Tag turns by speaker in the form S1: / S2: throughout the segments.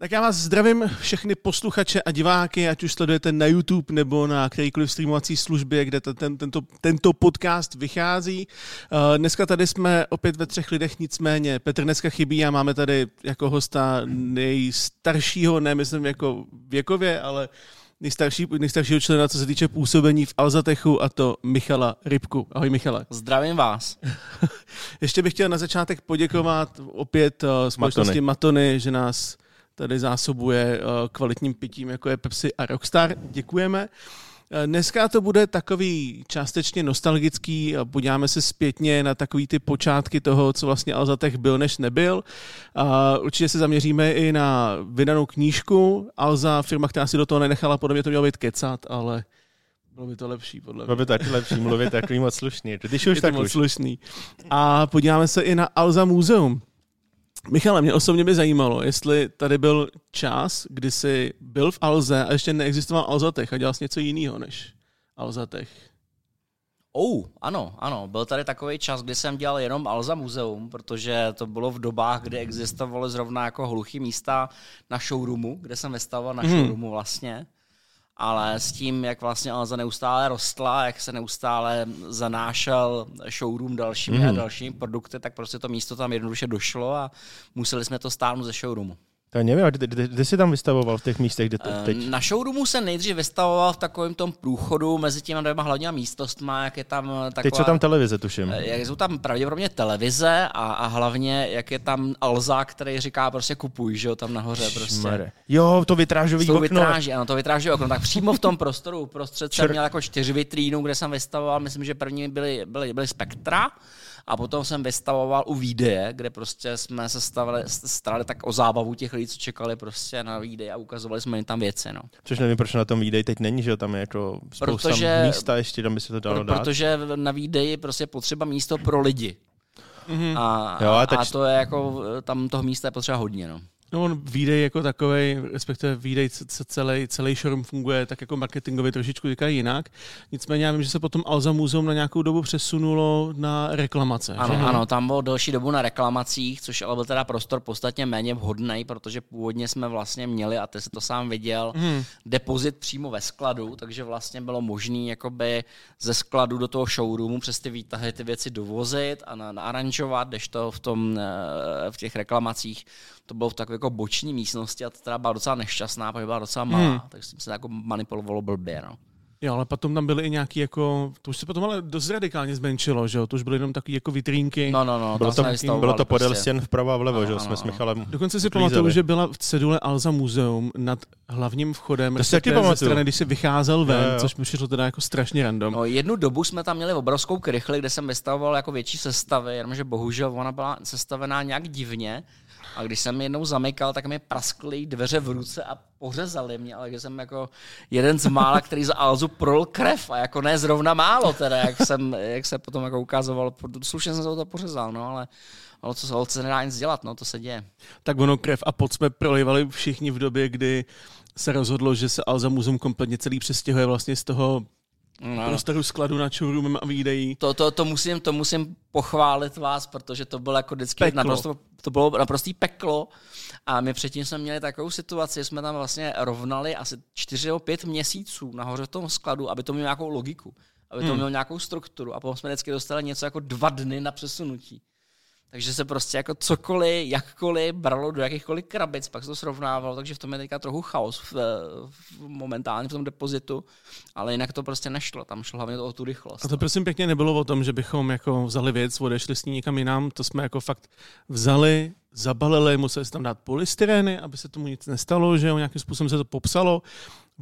S1: Tak já vás zdravím všechny posluchače a diváky, ať už sledujete na YouTube nebo na kterýkoliv streamovací službě, kde ten, tento, tento podcast vychází. Uh, dneska tady jsme opět ve třech lidech, nicméně Petr dneska chybí a máme tady jako hosta nejstaršího, ne myslím jako věkově, ale nejstarší, nejstaršího člena, co se týče působení v Alzatechu, a to Michala Rybku. Ahoj Michale.
S2: Zdravím vás.
S1: Ještě bych chtěl na začátek poděkovat opět uh, společnosti Matony. Matony, že nás tady zásobuje uh, kvalitním pitím, jako je Pepsi a Rockstar. Děkujeme. Uh, dneska to bude takový částečně nostalgický, podíváme se zpětně na takový ty počátky toho, co vlastně Alzatech byl, než nebyl. Určitě se zaměříme i na vydanou knížku. Alza, firma, která si do toho nenechala, podle mě to mělo být kecat, ale bylo by to lepší, podle mě.
S3: Bylo by to taky lepší, mluvit takový moc slušný. Když už
S1: je
S3: tak
S1: moc slušný. A podíváme se i na Alza Muzeum. Michale, mě osobně by zajímalo, jestli tady byl čas, kdy jsi byl v Alze a ještě neexistoval Alzatech a dělal jsi něco jiného než Alzatech.
S2: Oh, ano, ano. Byl tady takový čas, kdy jsem dělal jenom Alza muzeum, protože to bylo v dobách, kdy existovaly zrovna jako hluchý místa na showroomu, kde jsem vystavoval na
S1: Mhm.
S2: showroomu vlastně. Ale s tím, jak vlastně Alza neustále rostla, jak se neustále zanášel showroom dalšími a
S3: Mhm.
S2: dalšími produkty, tak prostě to místo tam jednoduše došlo a museli jsme to stáhnout ze showroomu.
S3: To nevím, a kde, kde, kde jsi tam vystavoval v těch místech, kde to
S2: Eh,
S3: teď?
S2: Na showroomu jsem nejdřív vystavoval v takovém tom průchodu mezi těma dvěma hlavníma místnostma, jak je tam taková...
S3: Teď jsou tam televize, tuším.
S2: Eh, Jak jsou tam pravděpodobně televize a, a hlavně, jak je tam Alza, který říká prostě kupuj, že jo, tam nahoře prostě.
S3: Šmare. Jo, to vytrážový
S2: S tou
S3: okno.
S2: vytráží, ano, to vytráží okno. Tak přímo v tom prostoru uprostřed jsem měl jako čtyři vitrínu, kde jsem vystavoval, myslím, že první byly, byly, byly Spektra, a potom jsem vystavoval u výdeje, kde prostě jsme se stavili, starali tak o zábavu těch lidí, co čekali prostě na výdej a ukazovali jsme jim tam věci. No.
S3: Což nevím, proč na tom výdej teď není, že tam je jako spousta
S2: Protože-
S3: místa ještě, tam by se to dalo dát.
S2: Protože na výdeji prostě potřeba místo pro lidi.
S1: Mhm.
S2: A,
S3: Jo,
S2: a,
S3: a teď-
S2: a to je jako, tam toho místa je potřeba hodně. No.
S1: No on výdej jako takový, respektive výdej celý, celý showroom funguje tak jako marketingově trošičku říkají jinak. Nicméně já vím, že se potom Alza Muzeum na nějakou dobu přesunulo na reklamace.
S2: Ano,
S1: že?
S2: ano, tam bylo delší dobu na reklamacích, což ale byl teda prostor podstatně méně vhodný, protože původně jsme vlastně měli, a ty si to sám viděl,
S1: Hmm.
S2: depozit přímo ve skladu, takže vlastně bylo možné jakoby ze skladu do toho showroomu přes ty výtahy ty věci dovozit a na, naaranžovat, to v, tom, eh, v těch reklamacích to bylo v takové jako boční místnosti a to teda byla docela nešťastná, protože byla docela malá,
S1: Hmm.
S2: takže jsem se jako manipulovalo blbě. No.
S1: Jo, ale potom tam byly i nějaký jako, to už se potom ale dost radikálně zmenšilo, že jo? To už byly jenom takové jako vitrínky.
S2: No, no, no,
S3: Bylo
S2: tam
S3: to, bylo to podél
S2: prostě.
S3: stěn vpravo a vlevo,
S2: Ano,
S3: že jo,
S2: ano,
S3: jsme s
S2: ano.
S3: Michalem
S1: Dokonce si pamatuju, že byla v cedule Alza Muzeum nad hlavním vchodem,
S3: To si
S1: ze
S3: pamatuju.
S1: strany, když si vycházel ven,
S3: Jo, jo.
S1: což mi přišlo teda jako strašně random.
S2: No, jednu dobu jsme tam měli obrovskou krychli, kde jsem vystavoval jako větší sestavy, jenomže bohužel ona byla sestavená nějak divně. A když jsem jednou zamykal, tak mi praskly dveře v ruce a pořezali mě, ale když jsem jako jeden z mála, který za Alzu prol krev a jako ne zrovna málo teda, jak, jsem, jak se potom jako ukázalo, slušně jsem se to pořezal, no ale ale co se holce nedá nic dělat, no to se děje.
S1: Tak ono krev a pot jsme prolivali všichni v době, kdy se rozhodlo, že se Alza Muzeum kompletně celý přestěhuje vlastně z toho
S2: No.
S1: prostoru skladu na showroomem a výdejí.
S2: To, to, to, musím, to musím pochválit vás, protože to bylo jako vždycky
S1: Peklo.
S2: naprosto, to bylo naprostý peklo a my předtím jsme měli takovou situaci, jsme tam vlastně rovnali asi 4 nebo 5 měsíců nahoře v tom skladu, aby to mělo nějakou logiku, aby to
S1: Hmm.
S2: mělo nějakou strukturu a potom jsme vždycky dostali něco jako dva dny na přesunutí. Takže se prostě jako cokoliv, jakkoliv bralo do jakýchkoliv krabic, pak se to srovnávalo, takže v tom je teďka trochu chaos v, v, momentálně v tom depozitu, ale jinak to prostě nešlo, tam šlo hlavně to o tu rychlost.
S1: A to prosím pěkně nebylo o tom, že bychom jako vzali věc, odešli s ní někam jinam, to jsme jako fakt vzali, zabalili, museli se tam dát polystyreny, aby se tomu nic nestalo, že jo, nějakým způsobem se to popsalo,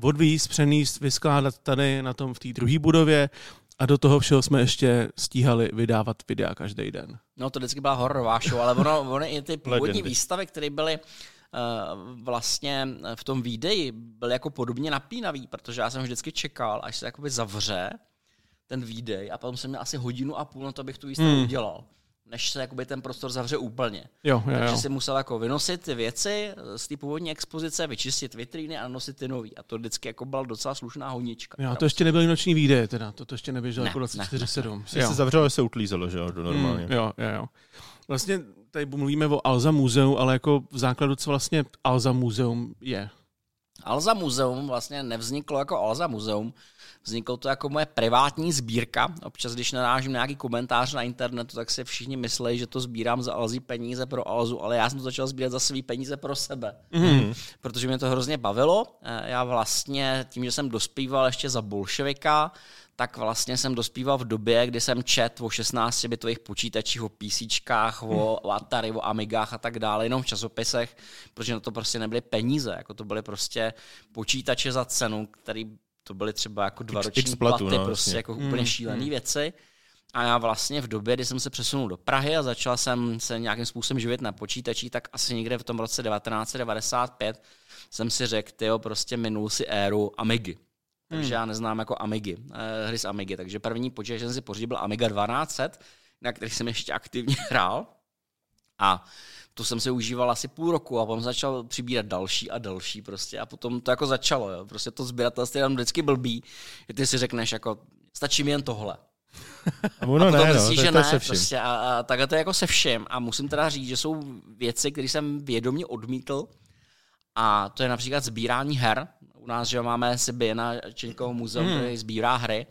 S1: odvíz, přenést, vyskládat tady na tom v té druhé budově a do toho všeho jsme ještě stíhali vydávat videa každý den.
S2: No to vždycky byla hororová show, ale ono, ono i ty původní výstavy, které byly uh, vlastně v tom výdeji, byly jako podobně napínavý, protože já jsem vždycky čekal, až se jakoby zavře ten výdej a potom jsem měl asi hodinu a půl na to, abych tu výstavu
S1: hmm.
S2: udělal než se jakoby ten prostor zavře úplně.
S1: Jo, jo,
S2: Takže
S1: jo.
S2: si musel jako vynosit ty věci z té původní expozice, vyčistit vitríny a nosit ty nový. A to vždycky jako byla docela slušná honička.
S1: Jo, to ještě nebyly noční výdeje, teda, to, to ještě neběželo
S2: Ne,
S1: jako
S2: ne,
S1: 24-7.
S3: Se zavřelo, se uklízelo, že jo, normálně.
S1: Mm, jo, jo, jo. Vlastně tady mluvíme o Alza muzeum, ale jako v základu, co vlastně Alza muzeum je?
S2: Alza muzeum vlastně nevzniklo jako Alza muzeum, vzniklo to jako moje privátní sbírka. Občas, když narážím nějaký komentář na internetu, tak si všichni myslí, že to sbírám za Alzi peníze pro Alzu, ale já jsem to začal sbírat za svý peníze pro sebe. Mm. Protože mě to hrozně bavilo. Já vlastně tím, že jsem dospíval ještě za bolševika, tak vlastně jsem dospíval v době, kdy jsem čet o 16-bitových počítačích, o PCčkách, o, o Atari, o Amigách a tak dále, jenom v časopisech, protože na to prostě nebyly peníze, jako to byly prostě počítače za cenu, který to byly třeba jako dva roční platy, no, prostě vlastně. jako mm, úplně šílené mm. věci. A já vlastně v době, kdy jsem se přesunul do Prahy a začal jsem se nějakým způsobem živit na počítači, tak asi někde v tom roce 1995 jsem si řekl, tyjo, prostě minul si éru Amigy. Takže hmm. já neznám jako Amigy, eh, hry z Amigy. Takže první počítač, jsem si pořídil, byl Amiga 1200, na který jsem ještě aktivně hrál. A to jsem si užíval asi půl roku a potom začal přibírat další a další prostě a potom to jako začalo, jo. Prostě to sběratelství tam vždycky blbý, že ty si řekneš jako, stačí mi jen tohle.
S3: A ono a ne, no,
S2: že to ne, se vším. Prostě a, a takhle to je jako se všem a musím teda říct, že jsou věci, které jsem vědomě odmítl a to je například sbírání her. U nás, že máme na Čeňkovo muzeum, hmm. který sbírá hry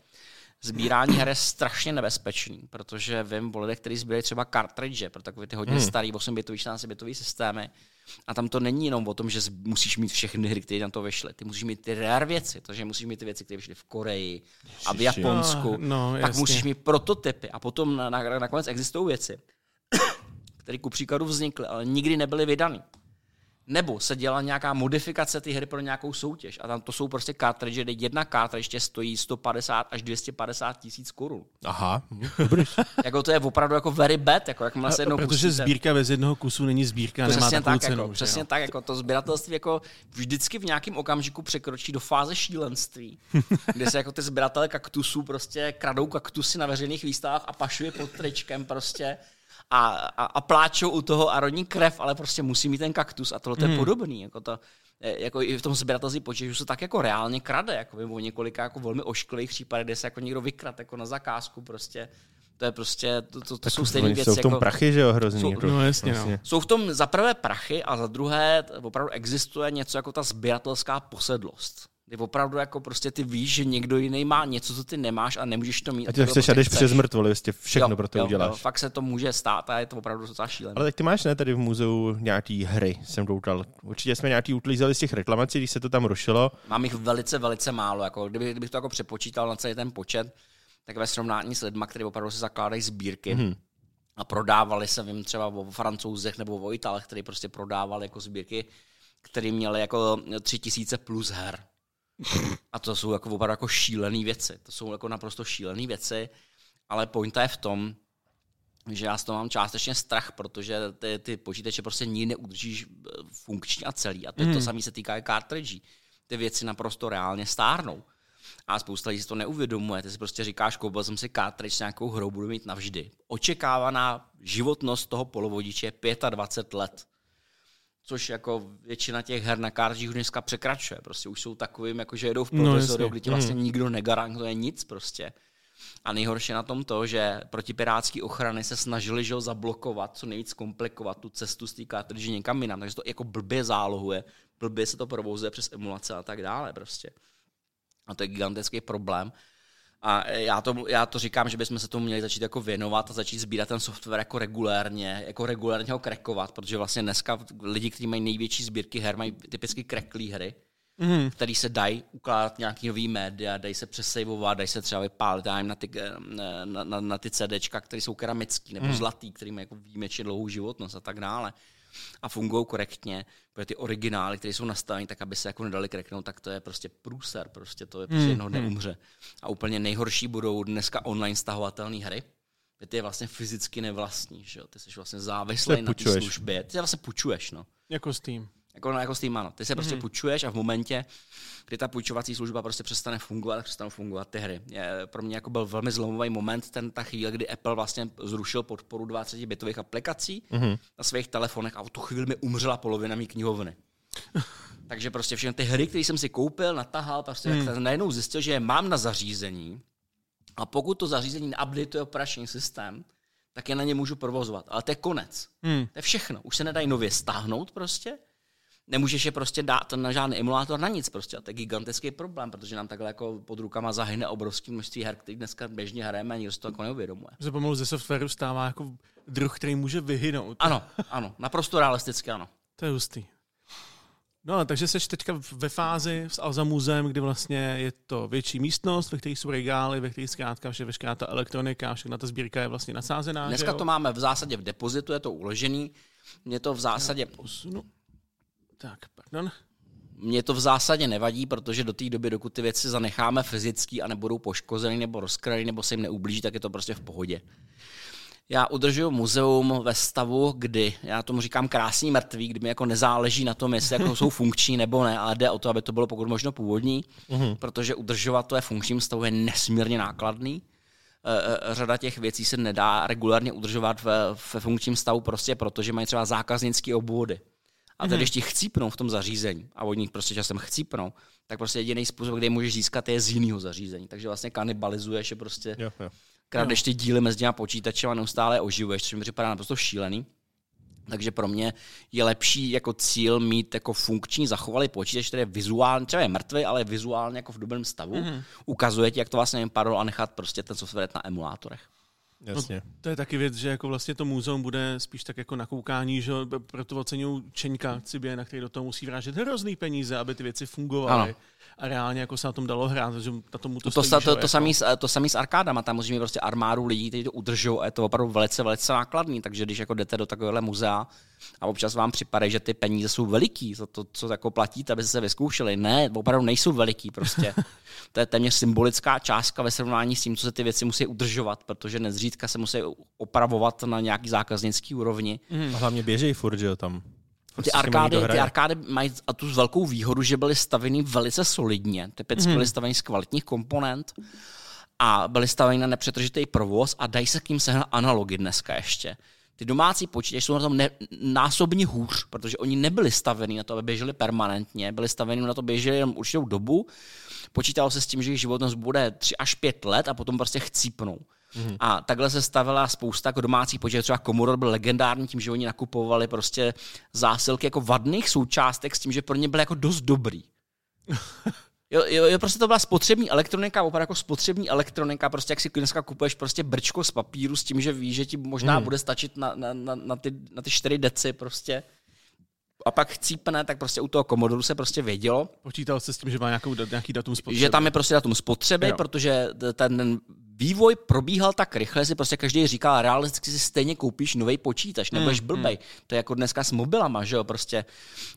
S2: sbírání her je strašně nebezpečný, protože vím o lidech, kteří sbírají třeba cartridge pro takové ty hodně hmm. starý 8-bitový, 16-bitový systémy. A tam to není jenom o tom, že musíš mít všechny hry, které na to vyšly. Ty musíš mít ty rare věci, takže musíš mít ty věci, které vyšly v Koreji a v Japonsku. No, no, tak musíš mít prototypy a potom na, na, nakonec existují věci, které ku příkladu vznikly, ale nikdy nebyly vydané. Nebo se dělá nějaká modifikace té hry pro nějakou soutěž a tam to jsou prostě cartridge, kde jedna cartridge stojí 150 až 250 tisíc korun.
S3: Aha,
S2: jako to je opravdu jako very bad, jako jak se jednou
S1: Protože
S2: pustíte.
S1: sbírka bez jednoho kusu není sbírka, nemá takovou
S2: tak,
S1: cenu.
S2: Jako, přesně jo. tak, jako to sběratelství jako vždycky v nějakém okamžiku překročí do fáze šílenství, kde se jako ty sběratele kaktusů prostě kradou kaktusy na veřejných výstavách a pašují pod tričkem prostě a, a, a pláčou u toho a rodní krev, ale prostě musí mít ten kaktus a tohle mm. je hmm. podobný. Jako, to, e, jako i v tom sběratelství počítačů se tak jako reálně krade, jako o několika jako velmi ošklivých případech, kde se jako někdo vykrad jako na zakázku prostě. To je prostě, to, to, to jsou stejné věci.
S3: Jsou v tom
S2: jako,
S3: prachy, že jo, hrozný. Jsou,
S1: jako, no, jasně, vlastně. no.
S2: jsou v tom za prvé prachy a za druhé opravdu existuje něco jako ta sběratelská posedlost. Ty opravdu jako prostě ty víš, že někdo jiný má něco, co ty nemáš a nemůžeš to mít.
S3: A ty to chceš a jdeš přes mrtvoli, vlastně všechno jo, pro to
S2: jo,
S3: uděláš. Jo,
S2: fakt se to může stát a je to opravdu docela šílené.
S3: Ale tak ty máš ne tady v muzeu nějaký hry, jsem koukal. Určitě jsme nějaký utlízali z těch reklamací, když se to tam rušilo.
S2: Mám jich velice, velice málo. Jako, kdyby, kdybych to jako přepočítal na celý ten počet, tak ve srovnání s lidmi, kteří opravdu si zakládají sbírky, mm-hmm a prodávali se, vím, třeba o francouzech nebo o Italech, kteří prostě prodávali jako sbírky, které měly jako tři tisíce plus her. A to jsou jako opravdu jako šílené věci. To jsou jako naprosto šílené věci, ale pointa je v tom, že já z toho mám částečně strach, protože ty, ty počítače prostě nikdy neudržíš eh, funkční a celý. A to, mm. to samé se týká i cartridge. Ty věci naprosto reálně stárnou. A spousta lidí si to neuvědomuje. Ty si prostě říkáš, koupil jsem si cartridge s nějakou hrou, budu mít navždy. Očekávaná životnost toho polovodiče je 25 let což jako většina těch her na kartích už dneska překračuje. Prostě už jsou takovým, jako že jedou v provizoru, no, kdy ti vlastně mm. nikdo negarantuje nic prostě. A nejhorší na tom to, že protipirátské ochrany se snažili že ho zablokovat, co nejvíc komplikovat tu cestu z té kartridže někam jinam, takže to jako blbě zálohuje, blbě se to provozuje přes emulace a tak dále prostě. A to je gigantický problém. A já to, já to říkám, že bychom se tomu měli začít jako věnovat a začít sbírat ten software jako regulérně, jako regulérně ho krekovat, protože vlastně dneska lidi, kteří mají největší sbírky her, mají typicky kreklý hry, mm. který se dají ukládat nějaký nový média, dají se přesejvovat, dají se třeba vypálit na ty, na, na, na ty CDčka, které jsou keramický nebo mm. zlatý, který mají jako výjimečně dlouhou životnost a tak dále a fungují korektně, protože ty originály, které jsou nastaveny tak, aby se jako nedali kreknout, tak to je prostě průser, prostě to je prostě mm. jednoho dne umře. A úplně nejhorší budou dneska online stahovatelné hry, ty je vlastně fyzicky nevlastní, že jo? Ty jsi vlastně závislý na té službě. Ty se vlastně půjčuješ, no.
S1: Jako Steam.
S2: Jako, no, jako Steam, ano. Ty se mm-hmm. prostě mhm. půjčuješ a v momentě, kdy ta půjčovací služba prostě přestane fungovat, tak přestanou fungovat ty hry. Je, pro mě jako byl velmi zlomový moment ten ta chvíle, kdy Apple vlastně zrušil podporu 20 bitových aplikací mm-hmm. na svých telefonech a v tu chvíli mi umřela polovina mý knihovny. Takže prostě všechny ty hry, které jsem si koupil, natahal, prostě mm. tak najednou zjistil, že je mám na zařízení a pokud to zařízení neupdateuje operační systém, tak je na ně můžu provozovat. Ale to je konec. Hmm. To je všechno. Už se nedají nově stáhnout prostě. Nemůžeš je prostě dát na žádný emulátor na nic prostě. A to je gigantický problém, protože nám takhle jako pod rukama zahyne obrovský množství her, který dneska běžně hrajeme a nikdo si to jako neuvědomuje.
S1: Se pomalu ze softwaru stává jako druh, který může vyhynout.
S2: Ano, ano, naprosto realisticky ano.
S1: To je hustý. No, takže jsi teďka ve fázi s Alzamuzem, kdy vlastně je to větší místnost, ve které jsou regály, ve kterých zkrátka vše, veškerá ta elektronika, všechna ta sbírka je vlastně nasázená.
S2: Dneska to máme v zásadě v depozitu, je to uložený. Mě to v zásadě...
S1: Posunu. Tak, pardon.
S2: Mně to v zásadě nevadí, protože do té doby, dokud ty věci zanecháme fyzicky a nebudou poškozeny nebo rozkrajeny nebo se jim neublíží, tak je to prostě v pohodě. Já udržuju muzeum ve stavu, kdy, já tomu říkám krásný mrtvý, kdy mi jako nezáleží na tom, jestli jako jsou funkční nebo ne, ale jde o to, aby to bylo pokud možno původní, mm-hmm. protože udržovat to je funkčním stavu je nesmírně nákladný. E, e, řada těch věcí se nedá regulárně udržovat ve, ve funkčním stavu prostě protože mají třeba zákaznické obvody. A mm-hmm. když ti chcípnou v tom zařízení a od nich prostě časem chcípnou, tak prostě jediný způsob, kde je můžeš získat, je z jiného zařízení. Takže vlastně kanibalizuješ je prostě jo, jo kradeš ty díly mezi těma počítačem a neustále oživuješ, což mi připadá naprosto šílený. Takže pro mě je lepší jako cíl mít jako funkční zachovalý počítač, který je vizuálně, třeba je mrtvý, ale je vizuálně jako v dobrém stavu. Mm-hmm. Ukazuje ti, jak to vlastně vypadalo a nechat prostě ten software na emulátorech.
S3: Jasně.
S1: No, to je taky věc, že jako vlastně to muzeum bude spíš tak jako nakoukání, že proto oceňují Čeňka Cibě, na který do toho musí vrážet hrozný peníze, aby ty věci fungovaly. Ano a reálně jako se na tom dalo hrát, že na tomu to,
S2: to,
S1: stojí,
S2: to, to, to, samý, to samý s arkádama, tam musíme prostě armádu lidí, kteří to udržou a je to opravdu velice, velice nákladný, takže když jako jdete do takovéhle muzea a občas vám připadá, že ty peníze jsou veliký za to, co jako platíte, aby se vyzkoušeli. Ne, opravdu nejsou veliký prostě. to je téměř symbolická částka ve srovnání s tím, co se ty věci musí udržovat, protože nezřídka se musí opravovat na nějaký zákaznický úrovni.
S3: Mm. A hlavně běžej furt, že jo, tam.
S2: Ty arkády, ty arkády mají a tu velkou výhodu, že byly staveny velice solidně. Typicky hmm. byly staveny z kvalitních komponent a byly staveny na nepřetržitý provoz a dají se k ním sehnat analogy dneska ještě. Ty domácí počítače jsou na tom ne, násobně hůř, protože oni nebyli staveni na to, aby běželi permanentně, byli staveni na to, aby běželi jen určitou dobu. Počítalo se s tím, že jejich životnost bude 3 až 5 let a potom prostě chcípnou. Mm-hmm. A takhle se stavila spousta jako domácích počítačů. Třeba Commodore byl legendární tím, že oni nakupovali prostě zásilky jako vadných součástek s tím, že pro ně byl jako dost dobrý. Jo, jo, jo, prostě to byla spotřební elektronika, opravdu jako spotřební elektronika, prostě jak si dneska kupuješ prostě brčko z papíru s tím, že víš, že ti možná hmm. bude stačit na, na, na, na, ty, na ty čtyři deci prostě a pak chcípne, tak prostě u toho komodoru se prostě vědělo.
S1: Počítal se s tím, že má nějakou, nějaký datum spotřeby.
S2: Že tam je prostě datum spotřeby, jo. protože ten vývoj probíhal tak rychle, si prostě každý říkal, realisticky si stejně koupíš nový počítač, nebudeš mm, blbej. Mm. To je jako dneska s mobilama, že jo, prostě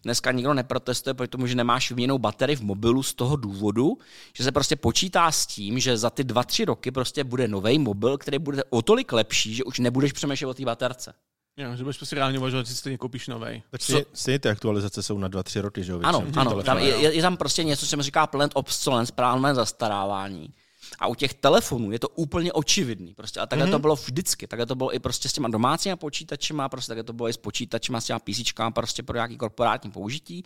S2: dneska nikdo neprotestuje, protože nemáš vyměnou baterii v mobilu z toho důvodu, že se prostě počítá s tím, že za ty dva, tři roky prostě bude nový mobil, který bude o tolik lepší, že už nebudeš přemýšlet o té baterce.
S1: Jo, že budeš prostě reálně uvažovat, že si stejně koupíš nový.
S3: Stejně, stejně ty aktualizace jsou na 2-3 roky, že jo?
S2: Ano, ano. Tam je, je, tam prostě něco, co se mi říká plent obsolence, právě zastarávání. A u těch telefonů je to úplně očividný. Prostě. A takhle mm-hmm. to bylo vždycky. Takhle to bylo i prostě s těma domácíma počítačima, prostě takhle to bylo i s počítačima, s těma PC prostě pro nějaký korporátní použití.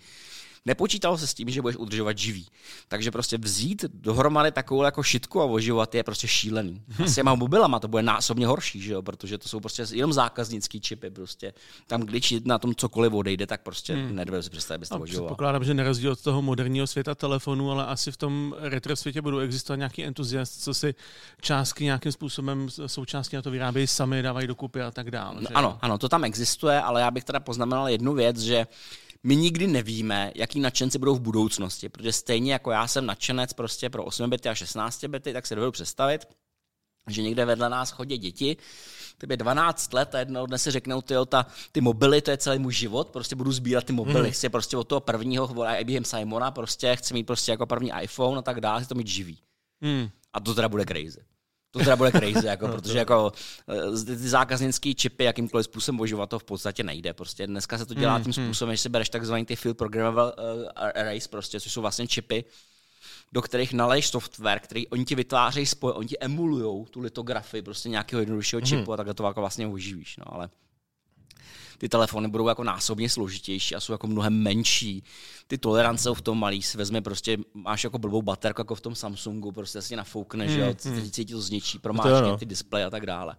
S2: Nepočítalo se s tím, že budeš udržovat živý. Takže prostě vzít dohromady takovou jako šitku a oživovat je prostě šílený. A s těma mobilama to bude násobně horší, že jo? protože to jsou prostě jenom zákaznický čipy. Prostě. Tam, když na tom cokoliv odejde, tak prostě hmm. nedovedu si představit, byste to oživoval.
S1: Pokládám, že nerozdíl od toho moderního světa telefonu, ale asi v tom retro světě budou existovat nějaký entuziast, co si částky nějakým způsobem součástí na to vyrábějí sami, dávají dokupy a tak dále.
S2: No, ano, ano, to tam existuje, ale já bych teda poznamenal jednu věc, že my nikdy nevíme, jaký nadšenci budou v budoucnosti, protože stejně jako já jsem nadšenec prostě pro 8 bity a 16 bity, tak si dovedu představit, že někde vedle nás chodí děti, je 12 let a jednoho dne si řeknou, ty, ta, ty mobily, to je celý můj život, prostě budu sbírat ty mobily, mm. chci prostě od toho prvního, IBM Simona, prostě chci mít prostě jako první iPhone a tak dále, chci to mít živý. Mm. A to teda bude crazy. To teda bude crazy, jako, no, protože jako eh, ty zákaznické čipy jakýmkoliv způsobem oživovat to v podstatě nejde. Prostě dneska se to dělá hmm, tím hmm. způsobem, že si bereš takzvaný ty field programmable uh, arrays, prostě, což jsou vlastně čipy, do kterých naleješ software, který oni ti vytvářejí spoj, oni ti emulují tu litografii prostě nějakého jednoduššího hmm. čipu a takhle to jako vlastně oživíš. No, ale ty telefony budou jako násobně složitější a jsou jako mnohem menší. Ty tolerance v tom malý, si vezme prostě, máš jako blbou baterku jako v tom Samsungu, prostě si nafoukne, hmm, že jo, hmm. cítí to zničí, promáčky no ty displeje a tak dále.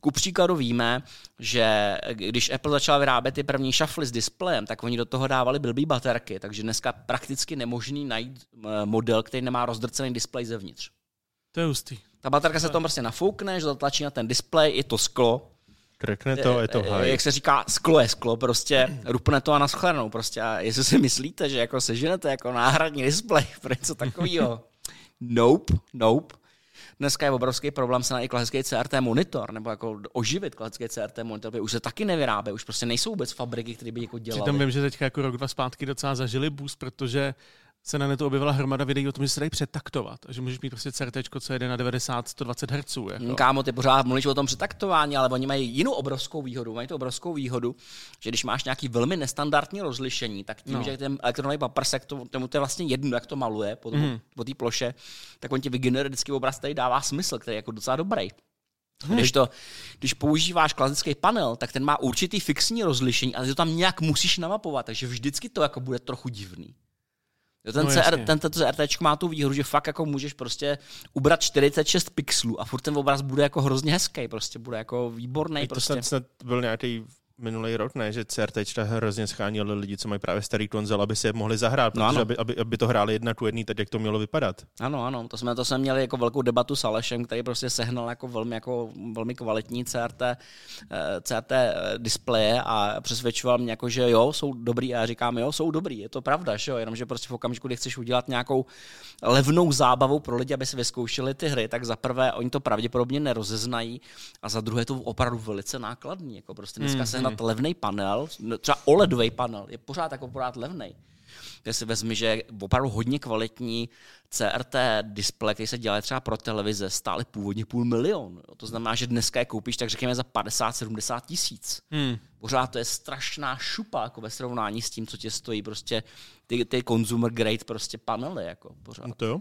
S2: Ku příkladu víme, že když Apple začal vyrábět ty první šafly s displejem, tak oni do toho dávali blbý baterky, takže dneska prakticky nemožný najít eh, model, který nemá rozdrcený displej zevnitř.
S1: To je hustý.
S2: Ta baterka se tam prostě nafoukne, že zatlačí na ten displej, je to sklo,
S3: Krkne to, je to
S2: Eh,
S3: haj.
S2: Jak se říká, sklo je sklo, prostě rupne to a naschledanou. Prostě a jestli si myslíte, že jako seženete jako náhradní displej pro něco takového, nope, nope. Dneska je obrovský problém se na i klasický CRT monitor, nebo jako oživit klasický CRT monitor, protože už se taky nevyrábí, už prostě nejsou vůbec fabriky, které by jako dělali.
S1: Přitom vím, že teďka jako rok, dva zpátky docela zažili boost, protože se na netu objevila hromada videí o tom, že se dají přetaktovat a že můžeš mít prostě CRT, co jede na 90, 120 Hz. Jako.
S2: Kámo, ty pořád mluvíš o tom přetaktování, ale oni mají jinou obrovskou výhodu. Mají tu obrovskou výhodu, že když máš nějaký velmi nestandardní rozlišení, tak tím,
S1: No.
S2: že ten elektronový paprsek, to, tomu to je vlastně jedno, jak to maluje po, mm. po té ploše, tak on ti vygeneruje vždycky obraz, který dává smysl, který je jako docela dobrý. Když, to, když používáš klasický panel, tak ten má určitý fixní rozlišení, ale to tam nějak musíš namapovat, takže vždycky to jako bude trochu divný. Jo, ten,
S1: No.
S2: CR, ten, tento CRT má tu výhodu, že fakt jako můžeš prostě ubrat 46 pixelů a furt ten obraz bude jako hrozně hezký, prostě bude jako výborný.
S3: Teď to
S2: Prostě.
S3: snad, snad byl nějaký minulý rok, ne, že CRT hrozně schánil lidi, co mají právě starý konzol, aby si je mohli zahrát,
S2: No
S3: protože
S2: ano.
S3: aby, aby, aby, to hráli jedna ku jedný, tak jak to mělo vypadat.
S2: Ano, ano, to jsme, to jsme měli jako velkou debatu s Alešem, který prostě sehnal jako velmi, jako velmi kvalitní CRT, eh, CRT eh, displeje a přesvědčoval mě jako, že jo, jsou dobrý a já říkám, jo, jsou dobrý, je to pravda, že jo, jenomže prostě v okamžiku, kdy chceš udělat nějakou levnou zábavu pro lidi, aby si vyzkoušeli ty hry, tak za prvé oni to pravděpodobně nerozeznají a za druhé je to opravdu velice nákladný, jako prostě dneska
S1: Mhm.
S2: Sehnat levný panel, no, třeba OLEDový panel, je pořád jako pořád levný. Když si vezmi, že opravdu hodně kvalitní CRT displej, který se dělá třeba pro televize, stály původně půl milionu. Jo. To znamená, že dneska je koupíš, tak řekněme za 50-70 tisíc.
S1: Hmm.
S2: Pořád to je strašná šupa jako ve srovnání s tím, co tě stojí prostě ty, ty consumer grade prostě panely. Jako pořád.
S3: No to jo.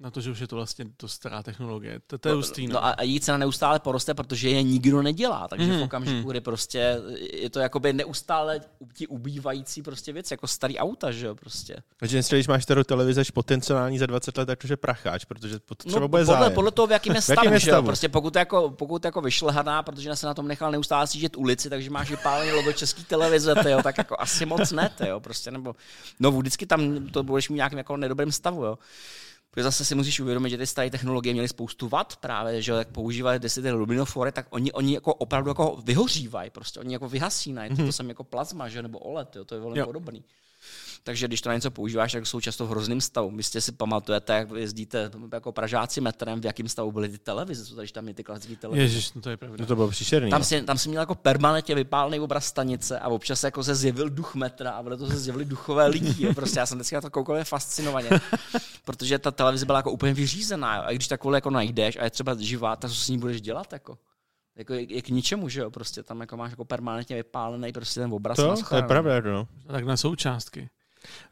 S1: Na to, že už je to vlastně to stará technologie. To, to je hustý. No.
S2: No a, její cena neustále poroste, protože je nikdo nedělá. Takže
S1: Mhm,
S2: v okamžiku, kdy prostě je to jakoby neustále ti ubývající prostě věc, jako starý auta, že jo, prostě.
S3: Takže dneska, když máš starou televizi až potenciální za 20 let, tak už je pracháč, protože to třeba
S2: no,
S3: bude
S2: podle,
S3: zájem.
S2: podle toho, v jakým je
S3: V
S2: stavu,
S3: jakým je
S2: že jo?
S3: stavu?
S2: Prostě pokud jako, pokud jako vyšlehaná, protože se na tom nechal neustále sjíždět ulici, takže máš vypálený logo český televize, tyjo, tak jako asi moc ne, tyjo, prostě, nebo, no vždycky tam to budeš mít nějakým jako nedobrém stavu, jo. Protože zase si musíš uvědomit, že ty staré technologie měly spoustu vat právě, že jak používají desy ty luminofory, tak oni, oni jako opravdu jako vyhořívají, prostě oni jako vyhasínají, mm-hmm. to jsem jako plazma, že nebo OLED, jo, to je velmi
S1: Jo.
S2: podobný. Takže když to na něco používáš, tak jsou často v hrozném stavu. Jistě si pamatujete, jak jezdíte jako Pražáci metrem, v jakém stavu byly ty televize, co tady tam je ty klasické televize.
S1: Ježiš, no to je pravda.
S3: No to bylo příšerný.
S2: Tam
S3: no.
S2: si, tam si měl jako permanentně vypálený obraz stanice a občas jako se zjevil duch metra a toho se zjevili duchové lidi. Jo. Prostě já jsem vždycky na to koukal fascinovaně, protože ta televize byla jako úplně vyřízená. Jo. A když takovou jako najdeš a je třeba živá, tak co s ní budeš dělat? Jako? Jako je, je, k ničemu, že jo, prostě tam jako máš jako permanentně vypálený prostě ten obraz.
S3: To, to je pravda, no.
S1: Tak na součástky.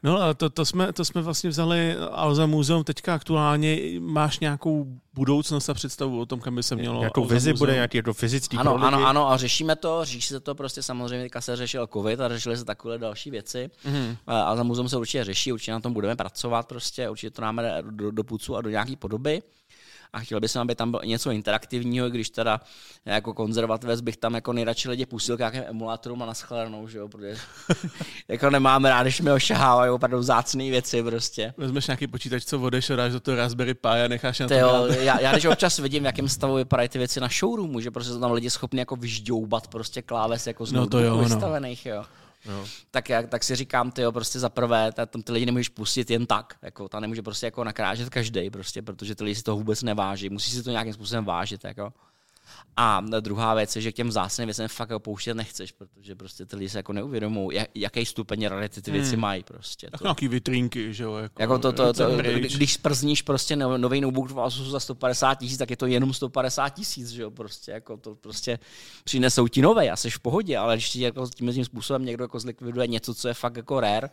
S1: No ale to, to, jsme, to jsme vlastně vzali Alza Muzeum. Teďka aktuálně máš nějakou budoucnost a představu o tom, kam by se mělo Alza
S3: vizi
S1: Muzeum?
S3: bude, nějaký jako fyzický
S2: Ano,
S3: lidi.
S2: ano, ano, a řešíme to, řeší se to prostě samozřejmě, teďka se řešil covid a řešily se takové další věci.
S1: Mhm.
S2: A a za muzeum se určitě řeší, určitě na tom budeme pracovat, prostě určitě to dáme do, do pucu a do nějaké podoby. A chtěl bych, aby tam bylo něco interaktivního, když teda jako konzervativec bych tam jako nejradši lidi pustil k nějakým emulátorům a naschledanou, že jo, protože jako nemáme rád, když mi ošahávají opravdu vzácné věci prostě.
S1: Vezmeš nějaký počítač, co odeš, dáš do toho Raspberry Pi a necháš na to hrát.
S2: já, já, když občas vidím, v jakém stavu vypadají ty věci na showroomu, že prostě jsou tam lidi schopni jako vyžďoubat prostě kláves jako z
S1: No to jo, no.
S2: vystavených, jo.
S3: No.
S2: Tak, jak, tak si říkám, ty jo, prostě za prvé, ta- tam ty lidi nemůžeš pustit jen tak, jako, ta nemůže prostě jako nakrážet každý, prostě, protože ty lidi si to vůbec neváží, musí si to nějakým způsobem vážit, jako. A druhá věc je, že k těm vzácným věcem fakt jako pouštět nechceš, protože prostě ty lidi se jako neuvědomují, jak, jaký stupeň rarity ty věci
S1: Hmm.
S2: mají prostě.
S1: Jako
S2: To,
S1: nějaký vitrínky, že jo? Jako,
S2: jako to, to, to,
S1: pryč.
S2: když sprzníš prostě no- nový notebook v Asusu za 150 tisíc, tak je to jenom 150 tisíc, že jo, prostě, jako to prostě přinesou ti nové a jsi v pohodě, ale když ti jako tím, tím způsobem někdo jako zlikviduje něco, co je fakt jako rare,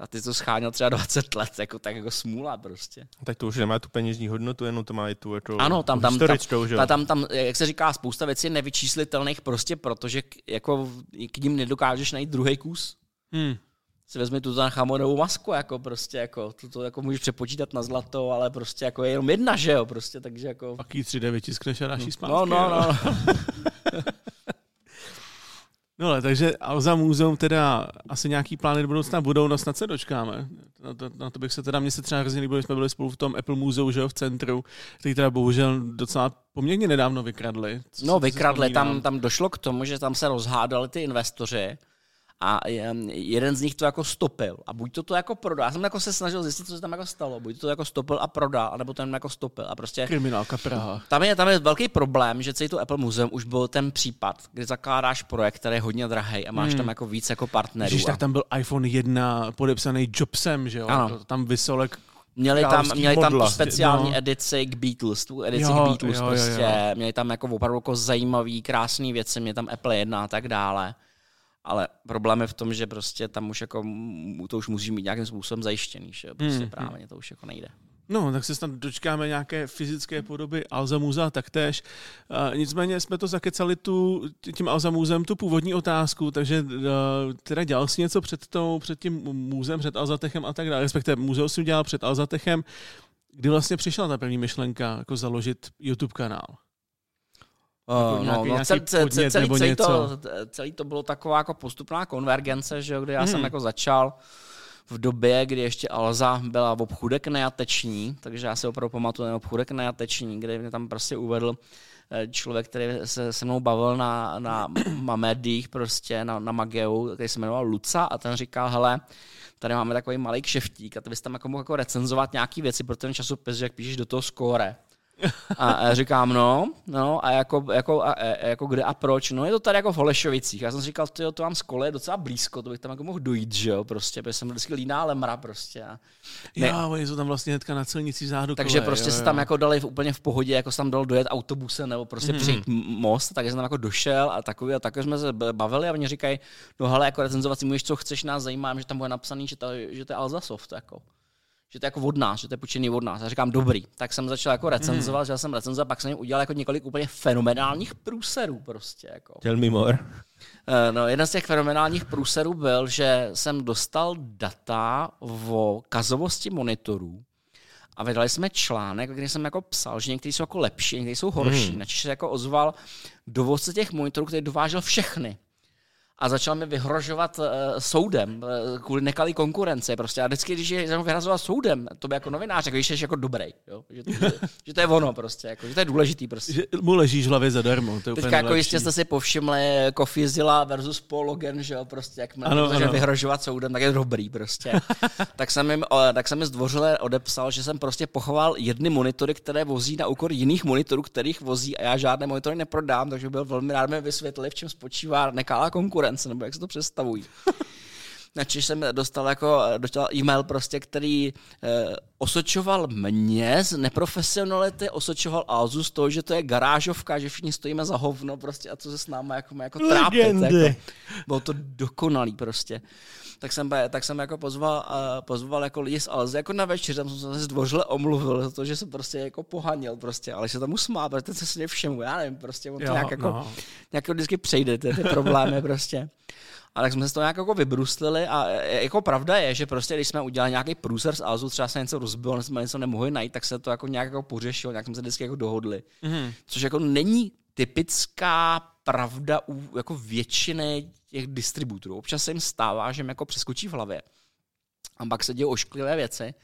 S2: a ty to scháněl třeba 20 let, jako tak jako smůla prostě.
S3: Tak to už nemá tu peněžní hodnotu, jenom to má i tu jako
S2: Ano, tam, tam,
S3: historickou, že
S2: tam, tam, tam, jak se říká, spousta věcí je nevyčíslitelných prostě protože k, jako k ním nedokážeš najít druhý kus.
S1: Hmm.
S2: si vezmi tu chamonovou masku, jako prostě, jako, to, to jako můžeš přepočítat na zlato, ale prostě jako je jenom jedna, že jo, prostě, takže jako...
S1: Pak jí 3D vytiskneš a dáš jí zpátky.
S2: No, no, no.
S1: No ale takže Alza Muzeum teda asi nějaký plány do budoucna budou, no snad se dočkáme. Na to, na to bych se teda, mně se třeba hrozně líbilo, jsme byli spolu v tom Apple Muzeu, že jo, v centru, který teda bohužel docela poměrně nedávno vykradli.
S2: No vykradli, tam, tam došlo k tomu, že tam se rozhádali ty investoři a jeden z nich to jako stopil. A buď to to jako prodá. Já jsem jako se snažil zjistit, co se tam jako stalo. Buď to jako stopil a prodá, anebo to jako stopil. A prostě...
S1: Kriminálka Praha.
S2: Tam je, tam je velký problém, že celý to Apple Museum už byl ten případ, kdy zakládáš projekt, který je hodně drahý a máš hmm. tam jako víc jako partnerů.
S1: Ježiš, tak tam byl iPhone 1 podepsaný Jobsem, že jo? Ano. Tam vysolek
S2: Měli tam, měli tam tu speciální no. edici k Beatles, tu edici jo, k Beatles jo, prostě, jo, jo. měli tam jako opravdu jako zajímavý, krásný věci, měli tam Apple 1 a tak dále ale problém je v tom, že prostě tam už jako, to už musí mít nějakým způsobem zajištěný, že prostě hmm. právě to už jako nejde.
S1: No, tak se snad dočkáme nějaké fyzické podoby Alza Muzea taktéž. Uh, nicméně jsme to zakecali tu, tím Alza Muzeem tu původní otázku, takže uh, teda dělal jsi něco před, tou, před tím muzeem, před Alzatechem a tak dále, respektive muzeum si udělal před Alzatechem. Kdy vlastně přišla ta první myšlenka, jako založit YouTube kanál?
S2: Uh, no, no, celý, celý, celý, celý, to, celý to bylo taková jako postupná konvergence, že jo, kdy já hmm. jsem jako začal v době, kdy ještě Alza byla v obchůdek nejateční, takže já si opravdu pamatuju na obchůdek nejateční, kde mě tam prostě uvedl eh, člověk, který se se mnou bavil na, na, na médiích, prostě na, na Mageu, který se jmenoval Luca a ten říkal, hele, tady máme takový malý kšeftík a ty bys tam jako mohl jako recenzovat nějaký věci pro ten časopis, že jak píšeš do toho skóre. A říkám, no, no, a jako, jako, a, jako kde a proč? No je to tady jako v Holešovicích. Já jsem říkal, to, to mám z kole docela blízko, to bych tam jako mohl dojít, že jo, prostě, protože jsem vždycky líná lemra prostě.
S1: Ne, já, oni jsou tam vlastně hnedka na silnici zádu
S2: Takže
S1: kole,
S2: prostě
S1: jo,
S2: se tam jako dali úplně v pohodě, jako se tam dal dojet autobusem nebo prostě mm-hmm. přejít most, takže jsem tam jako došel a takový a takový jsme se bavili a oni říkají, no hele, jako recenzovat si můžeš, co chceš, nás zajímá, že tam bude napsaný, že, to, že to je Alzasoft, jako že to je jako od nás, že to je počinný od nás. Já říkám, dobrý. Tak jsem začal jako recenzovat, mm. že jsem recenzovat, pak jsem jim udělal jako několik úplně fenomenálních průserů prostě. Jako.
S3: Tell me more.
S2: Eh, no, jeden z těch fenomenálních průserů byl, že jsem dostal data o kazovosti monitorů a vydali jsme článek, kde jsem jako psal, že někteří jsou jako lepší, někteří jsou horší. Mm. Načež se jako ozval dovozce těch monitorů, který dovážel všechny a začal mi vyhrožovat uh, soudem uh, kvůli nekalý konkurence. Prostě. A vždycky, když je vyhrazoval soudem, to by jako novinář, jako, když jsi jako dobrý, jo? Že, to, že, že, to je ono prostě, jako, že to je důležitý. Prostě. Že
S1: mu ležíš v hlavě zadarmo. To je
S2: Teďka jako jistě jste si povšimli Coffee Zilla versus Paul Logan, že jo, prostě, jak ano, ano. vyhrožovat soudem, tak je dobrý prostě. tak, jsem jim, tak jsem jim zdvořile odepsal, že jsem prostě pochoval jedny monitory, které vozí na úkor jiných monitorů, kterých vozí a já žádné monitory neprodám, takže byl velmi rád mi vysvětlit, v čem spočívá nekalá konkurence konkurence, nebo jak se to představují. Načež jsem dostal jako dostal e-mail prostě, který eh, osočoval mě z neprofesionality, osočoval Alzu z toho, že to je garážovka, že všichni stojíme za hovno prostě a co se s náma jako, jako trápit. Jako. Bylo to dokonalý prostě. Tak jsem, tak jsem jako pozval, uh, pozval jako lidi z Alzy jako na večer, tam jsem se zdvořile omluvil za to, že jsem prostě jako pohanil prostě, ale se tam usmál, protože se s všemu, já nevím, prostě on to jo, nějak jako, no. nějak vždycky přejde, ty, ty problémy prostě. A tak jsme se to nějak jako vybruslili a e, jako pravda je, že prostě když jsme udělali nějaký průser z Alzu, třeba se něco rozbilo, nebo jsme něco nemohli najít, tak se to jako nějak jako pořešilo, nějak jsme se vždycky jako dohodli. Mm-hmm. Což jako není typická pravda u jako většiny těch distributorů. Občas se jim stává, že jim jako přeskočí v hlavě. A pak se dějí ošklivé věci.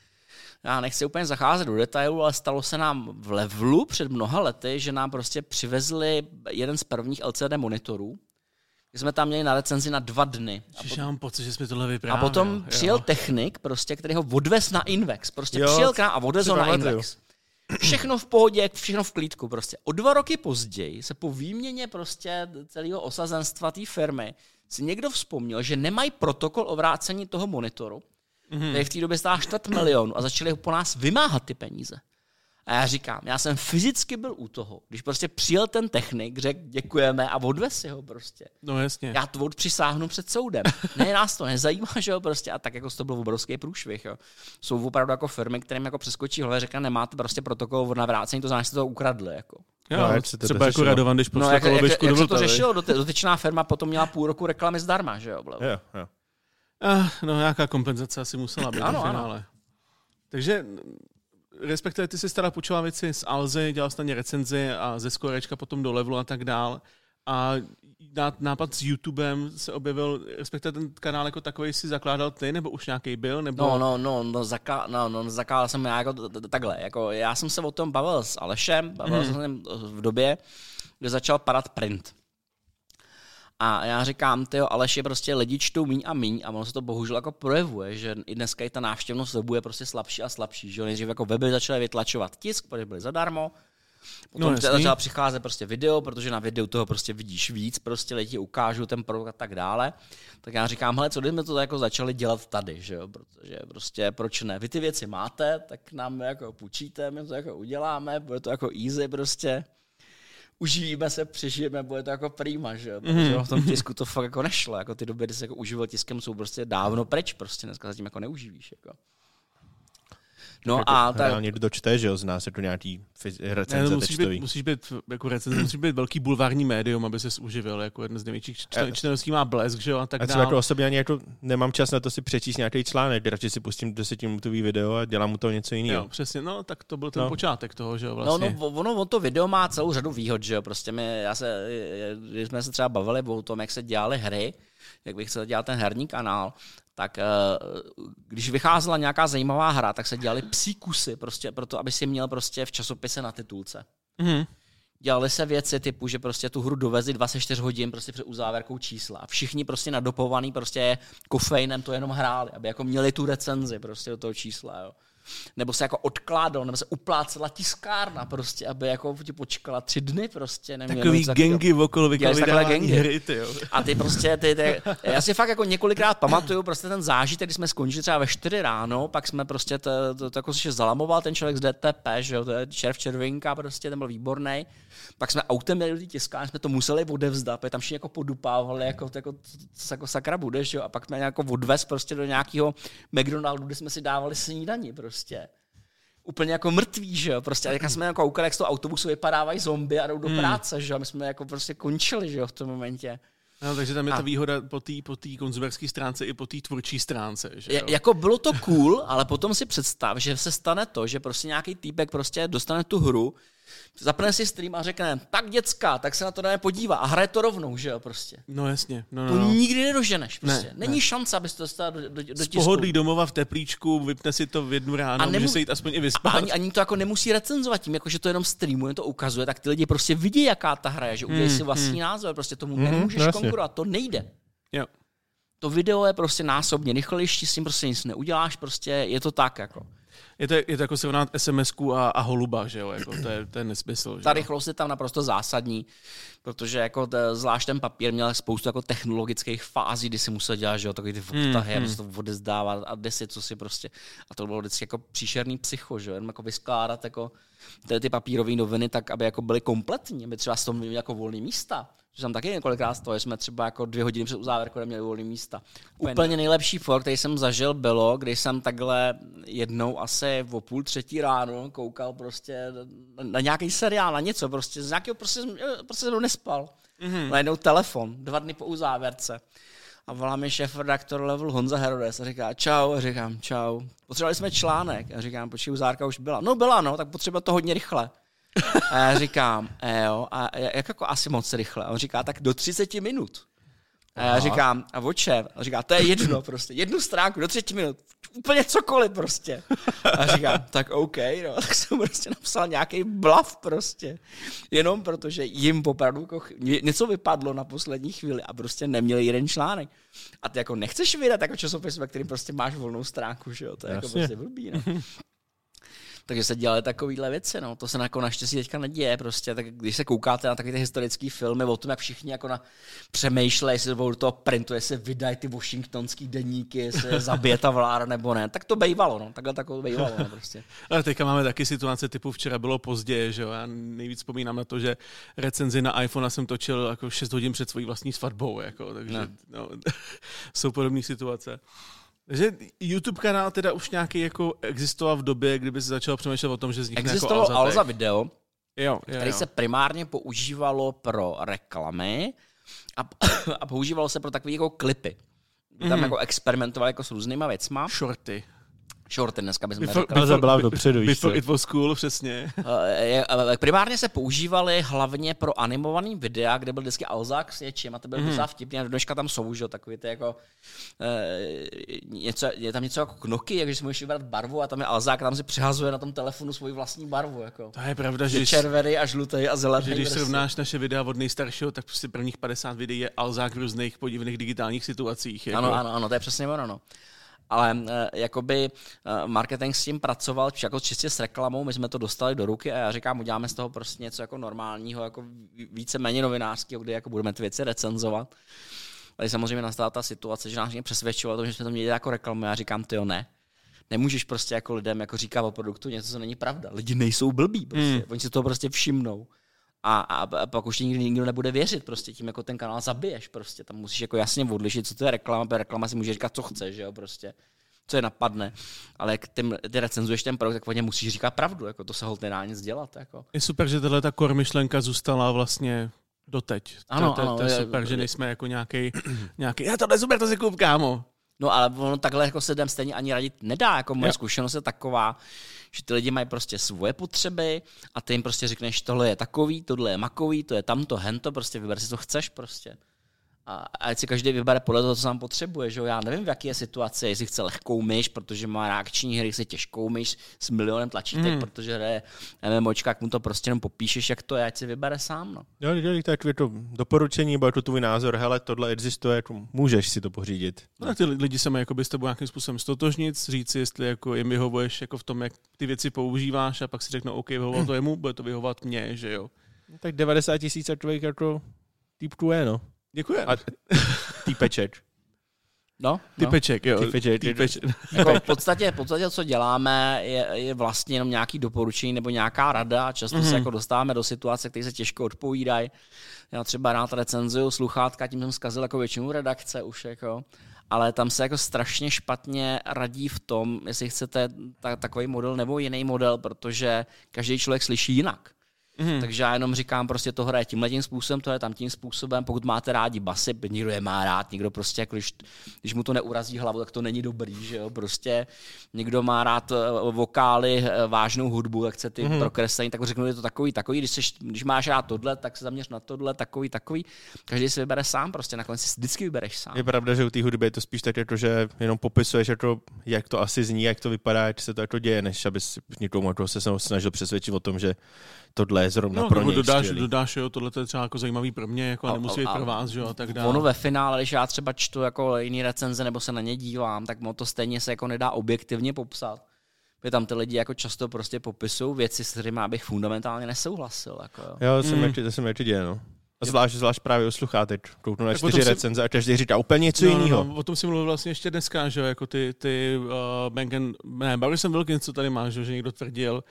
S2: Já nechci úplně zacházet do detailů, ale stalo se nám v Levelu před mnoha lety, že nám prostě přivezli jeden z prvních LCD monitorů, jsme tam měli na recenzi na dva dny.
S1: A potom, já mám pocit, že jsme tohle vyprávěli.
S2: A potom jo. přijel technik, prostě, který ho odvez na Invex. Prostě jo, přijel k nám a odvez ho na Invex. Všechno v pohodě, všechno v klídku. Prostě. O dva roky později se po výměně prostě celého osazenstva té firmy si někdo vzpomněl, že nemají protokol o vrácení toho monitoru, mm-hmm. který v té době stál čtvrt milionu a začali po nás vymáhat ty peníze. A já říkám, já jsem fyzicky byl u toho, když prostě přijel ten technik, řekl děkujeme a odvez si ho prostě.
S1: No jasně.
S2: Já to přisáhnu před soudem. Ne, nás to nezajímá, že jo, prostě. A tak jako to byl obrovský průšvih, jo. Jsou opravdu jako firmy, kterým jako přeskočí hlava, řekne, nemáte prostě protokol o navrácení, to znamená, že jste to ukradli, jako.
S1: Jo, no, jak se to třeba jako radovan, když
S2: no, jak, jak, jak, jak se to řešilo, dotyčná firma potom měla půl roku reklamy zdarma, že jo.
S3: Jo, jo.
S1: Uh, no nějaká kompenzace asi musela být ano, v finále. Ano. Takže respektive ty jsi teda počula věci z Alzy, dělal jsi na ně recenzi a ze Skorečka potom do levelu a tak dál. a nápad s YouTubem se objevil, respektive ten kanál jako takový si zakládal ty, nebo už nějaký byl? Nebo...
S2: No, no, no, no, zaklá, no, no zakládal jsem já jako takhle, jako já jsem se o tom bavil s Alešem, bavil mm. jsem v době, kdy začal padat print. A já říkám, ty Aleš je prostě lidi čtou míň a míň a ono se to bohužel jako projevuje, že i dneska i ta návštěvnost webu je prostě slabší a slabší. Že nejdřív jako weby začaly vytlačovat tisk, protože byly zadarmo, Potom no, začala přicházet prostě video, protože na videu toho prostě vidíš víc, prostě lidi ukážu ten produkt a tak dále. Tak já říkám, hele, co jsme to jako začali dělat tady, že jo? protože prostě proč ne? Vy ty věci máte, tak nám jako půjčíte, my to jako uděláme, bude to jako easy prostě užijeme se, přežijeme, bude to jako prýma, že jo? Mm-hmm. v tom tisku to fakt jako nešlo, jako ty doby, kdy se jako užíval tiskem, jsou prostě dávno preč, prostě dneska zatím jako neuživíš, jako.
S3: No jako a tak... Reálně dočte, že jo, zná se to nějaký recenze
S1: ne, musíš být, musíš být, jako recenze, musíš být velký bulvární médium, aby se uživil, jako jeden z největších čteností má blesk, že jo, a tak
S3: a třeba jako osobně ani jako nemám čas na to si přečíst nějaký článek, radši si pustím desetiminutový video a dělám mu to něco jiného. Jo,
S1: přesně, no, tak to byl ten no. počátek toho, že jo, vlastně.
S2: No, no, ono, ono, to video má celou řadu výhod, že jo, prostě my, já se, když jsme se třeba bavili o tom, jak se dělaly hry, jak bych se dělal ten herní kanál, tak eh, když vycházela nějaká zajímavá hra, tak se dělali psí kusy, prostě proto, aby si měl prostě v časopise na titulce. Mm-hmm. Dělali se věci typu, že prostě tu hru dovezli 24 hodin prostě před uzávěrkou čísla a všichni prostě nadopovaný prostě kofeinem to jenom hráli, aby jako měli tu recenzi prostě do toho čísla, jo nebo se jako odkládal, nebo se uplácela tiskárna prostě, aby jako ti počkala tři dny prostě.
S1: Neměl Takový gengy okolo vykládání hry, ty jo.
S2: A ty prostě, ty, ty, já si fakt jako několikrát pamatuju prostě ten zážitek, kdy jsme skončili třeba ve 4 ráno, pak jsme prostě to, to, to jako se zalamoval ten člověk z DTP, že jo, to je červ červinka prostě, ten byl výborný. Pak jsme autem měli do tiskárny, jsme to museli odevzdat, protože tam všichni jako podupávali, jako, jako, jako sakra budeš, jo. A pak jsme jako odvez prostě do nějakého McDonaldu, kde jsme si dávali snídaní prostě úplně jako mrtví, že jo, prostě, jak jsme jako koukali, jak z toho autobusu vypadávají zombie a jdou do hmm. práce, že jo, my jsme jako prostě končili, že jo, v tom momentě.
S1: No, takže tam je a... ta výhoda po té po konzumerské stránce i po té tvůrčí stránce. Že
S2: jo? jako bylo to cool, ale potom si představ, že se stane to, že prostě nějaký týpek prostě dostane tu hru, zapne si stream a řekne, tak děcka, tak se na to dáme podívá a hraje to rovnou, že jo, prostě.
S1: No jasně. No, no,
S2: to no. nikdy nedoženeš, prostě. Ne, Není ne. šance, abys to dostal do, do, do
S1: Z pohodlí domova v teplíčku, vypne si to v jednu ráno, a nemu... může se jít aspoň i vyspat.
S2: A ani, ani, to jako nemusí recenzovat tím, jako že to jenom streamuje, to ukazuje, tak ty lidi prostě vidí, jaká ta hra je, že udělají hmm, si vlastní hmm. názor, prostě tomu hmm, nemůžeš no, konkurovat, to nejde.
S1: Jo.
S2: To video je prostě násobně rychlejší, s tím prostě nic neuděláš, prostě je to tak, jako
S1: je to, je to jako srovnat sms a, a holuba, že jo, jako to, je, to je nesmysl.
S2: Že Ta rychlost je tam naprosto zásadní, protože jako t, zvlášť ten papír měl spoustu jako technologických fází, kdy si musel dělat, že jo, takový ty odtahy, hmm, hmm. to odezdávat a desit, co si prostě, a to bylo vždycky jako příšerný psycho, že jo, jenom jako vyskládat jako ty, ty papírové noviny tak, aby jako byly kompletní, aby třeba z toho měli jako volné místa že tam taky několikrát toho, jsme třeba jako dvě hodiny před uzávěrkou neměli volné místa. Úplně nejlepší for, který jsem zažil, bylo, když jsem takhle jednou asi o půl třetí ráno koukal prostě na, na nějaký seriál, na něco, prostě z nějakého prostě, prostě jsem nespal. Mm-hmm. Najednou telefon, dva dny po uzávěrce. A volá mi šéf redaktor level Honza Herodes a říká čau, a říkám čau. Potřebovali jsme článek. A říkám, počkej, uzárka už byla. No byla, no, tak potřeba to hodně rychle. A já říkám, e, jo, a jak jako asi moc rychle? A on říká, tak do 30 minut. A já říkám, a oče? A říká, to je jedno prostě, jednu stránku do 30 minut, úplně cokoliv prostě. A říkám, tak OK, no, tak jsem prostě napsal nějaký blav prostě. Jenom protože jim opravdu jako něco vypadlo na poslední chvíli a prostě neměli jeden článek. A ty jako nechceš vydat jako časopis, ve kterým prostě máš volnou stránku, že jo, to je jako Jasně. jako prostě blbý, no. Takže se dělaly takovéhle věci, no. To se jako naštěstí teďka neděje prostě. Tak když se koukáte na takové ty historické filmy o tom, jak všichni jako na přemýšlejí, jestli do toho printu, jestli vydají ty washingtonský deníky, jestli je zabije ta vláda nebo ne. Tak to bejvalo, no. Takhle takové bejvalo, no, prostě.
S1: Ale teďka máme taky situace typu včera bylo pozdě, že jo. Já nejvíc vzpomínám na to, že recenzi na iPhone jsem točil jako 6 hodin před svojí vlastní svatbou, jako, takže no. No, jsou podobné situace. Takže YouTube kanál teda už nějaký jako existoval v době, kdyby se začal přemýšlet o tom, že vznikne
S2: jako Existovalo
S1: jako
S2: Alza video,
S1: jo, jo,
S2: který
S1: jo.
S2: se primárně používalo pro reklamy a, a používalo se pro takové jako klipy. Tam mm. jako experimentovali jako s různýma věcma.
S1: Shorty.
S2: Shorty dneska bychom
S3: before, řekli. Before, byla dopředu,
S1: before it was cool, přesně.
S2: Uh, primárně se používaly hlavně pro animovaný videa, kde byl vždycky Alzák s něčím a to byl mm. docela vtipný a do dneška tam jsou, že takový ty jako uh, něco, je tam něco jako knoky, jak si můžeš vybrat barvu a tam je Alzák a tam si přihazuje na tom telefonu svoji vlastní barvu. Jako.
S1: To je pravda, že
S2: červený a žlutý a zelený.
S1: Že když srovnáš naše videa od nejstaršího, tak prostě prvních 50 videí je Alzák v různých podivných digitálních situacích.
S2: Jako. Ano, ano, ano, to je přesně ono. No ale uh, jakoby uh, marketing s tím pracoval jako čistě s reklamou, my jsme to dostali do ruky a já říkám, uděláme z toho prostě něco jako normálního, jako více méně novinářského, kde jako budeme ty věci recenzovat. Ale samozřejmě nastala ta situace, že nás mě přesvědčovalo, že jsme to měli jako reklamu. Já říkám, ty jo, ne. Nemůžeš prostě jako lidem jako říkat o produktu něco, co není pravda. Lidi nejsou blbí, prostě. Mm. oni si to prostě všimnou a, a, a pak už ti nikdy nikdo nebude věřit, prostě tím jako ten kanál zabiješ, prostě tam musíš jako jasně odlišit, co to je reklama, protože reklama si může říkat, co chce, že jo, prostě co je napadne, ale jak ty, ty recenzuješ ten produkt, tak vlastně musíš říkat pravdu, jako to se holt nedá nic dělat. Jako.
S1: Je super, že tahle ta core myšlenka zůstala vlastně doteď.
S2: Ano,
S1: to, to,
S2: ano,
S1: to je, je super, že nejsme jako nějaký, nějaký, já tohle super, to si kup, kámo.
S2: No ale ono takhle jako se lidem stejně ani radit nedá. Jako moje jo. zkušenost je taková, že ty lidi mají prostě svoje potřeby a ty jim prostě řekneš, tohle je takový, tohle je makový, to je tamto, hento, prostě vyber si, co chceš prostě a ať si každý vybere podle toho, co sám potřebuje. Že? Já nevím, v jaké je situace, jestli chce lehkou myš, protože má reakční hry, se těžkou myš s milionem tlačítek, mm. protože hraje MMOčka, jak mu to prostě jenom popíšeš, jak to je, ať si vybere sám. No.
S3: Jo, tak je to doporučení, bude to tvůj názor, hele, tohle existuje, to můžeš si to pořídit.
S1: No, ty lidi se mají jako s tebou nějakým způsobem stotožnit, říct si, jestli jako jim vyhovuješ jako v tom, jak ty věci používáš a pak si řeknou, OK, vyhovovat to jemu, bude to vyhovovat mně, že jo.
S3: No, tak 90 tisíc člověk jako týpků je, no.
S1: Děkuji.
S3: A týpeček.
S2: No,
S1: typeček,
S2: no.
S1: jo.
S3: Typeček. Typeček.
S2: Jako v, podstatě, v podstatě, co děláme, je, je vlastně jenom nějaký doporučení nebo nějaká rada. Často mm-hmm. se mhm. jako dostáváme do situace, které se těžko odpovídají. Já třeba rád recenzuju sluchátka, tím jsem zkazil jako většinu redakce už. Jako. Ale tam se jako strašně špatně radí v tom, jestli chcete ta, takový model nebo jiný model, protože každý člověk slyší jinak. Mm. Takže já jenom říkám, prostě to hraje tímhle tím způsobem, to je tam tím způsobem. Pokud máte rádi basy, někdo je má rád, někdo prostě, jako když, když mu to neurazí hlavu, tak to není dobrý, že jo. Prostě někdo má rád eh, vokály, eh, vážnou hudbu, tak chce ty mm. prokreslení, tak řeknu, je to takový, takový. Když, seš, když máš rád tohle, tak se zaměř na tohle, takový, takový. Každý si vybere sám, prostě nakonec si vždycky vybereš sám.
S3: Je pravda, že u té hudby je to spíš tak, jako, že jenom popisuješ, jako, jak to asi zní, jak to vypadá, jak se to jako děje, než aby někomu jako se snažil přesvědčit o tom, že tohle je zrovna no, pro něj
S1: dodáš, dodáš, jo, tohle je třeba jako zajímavý pro mě, jako a, nemusí být pro vás, jo, a tak dále.
S2: Ono ve finále, když já třeba čtu jako jiný recenze nebo se na ně dívám, tak to stejně se jako nedá objektivně popsat. Protože tam ty lidi jako často prostě popisují věci, s kterými bych fundamentálně nesouhlasil. Jako, jo.
S3: jo, to, mm. to se mi určitě děje, no. A zvlášť, zvlášť právě u sluchátek. Kouknu na čtyři si... recenze a každý říká úplně něco
S1: no,
S3: jiného.
S1: No, o tom si mluvil vlastně ještě dneska, že jako ty, ty uh, Banken, ne, bavil jsem Wilkins, co tady máš, že někdo tvrdil,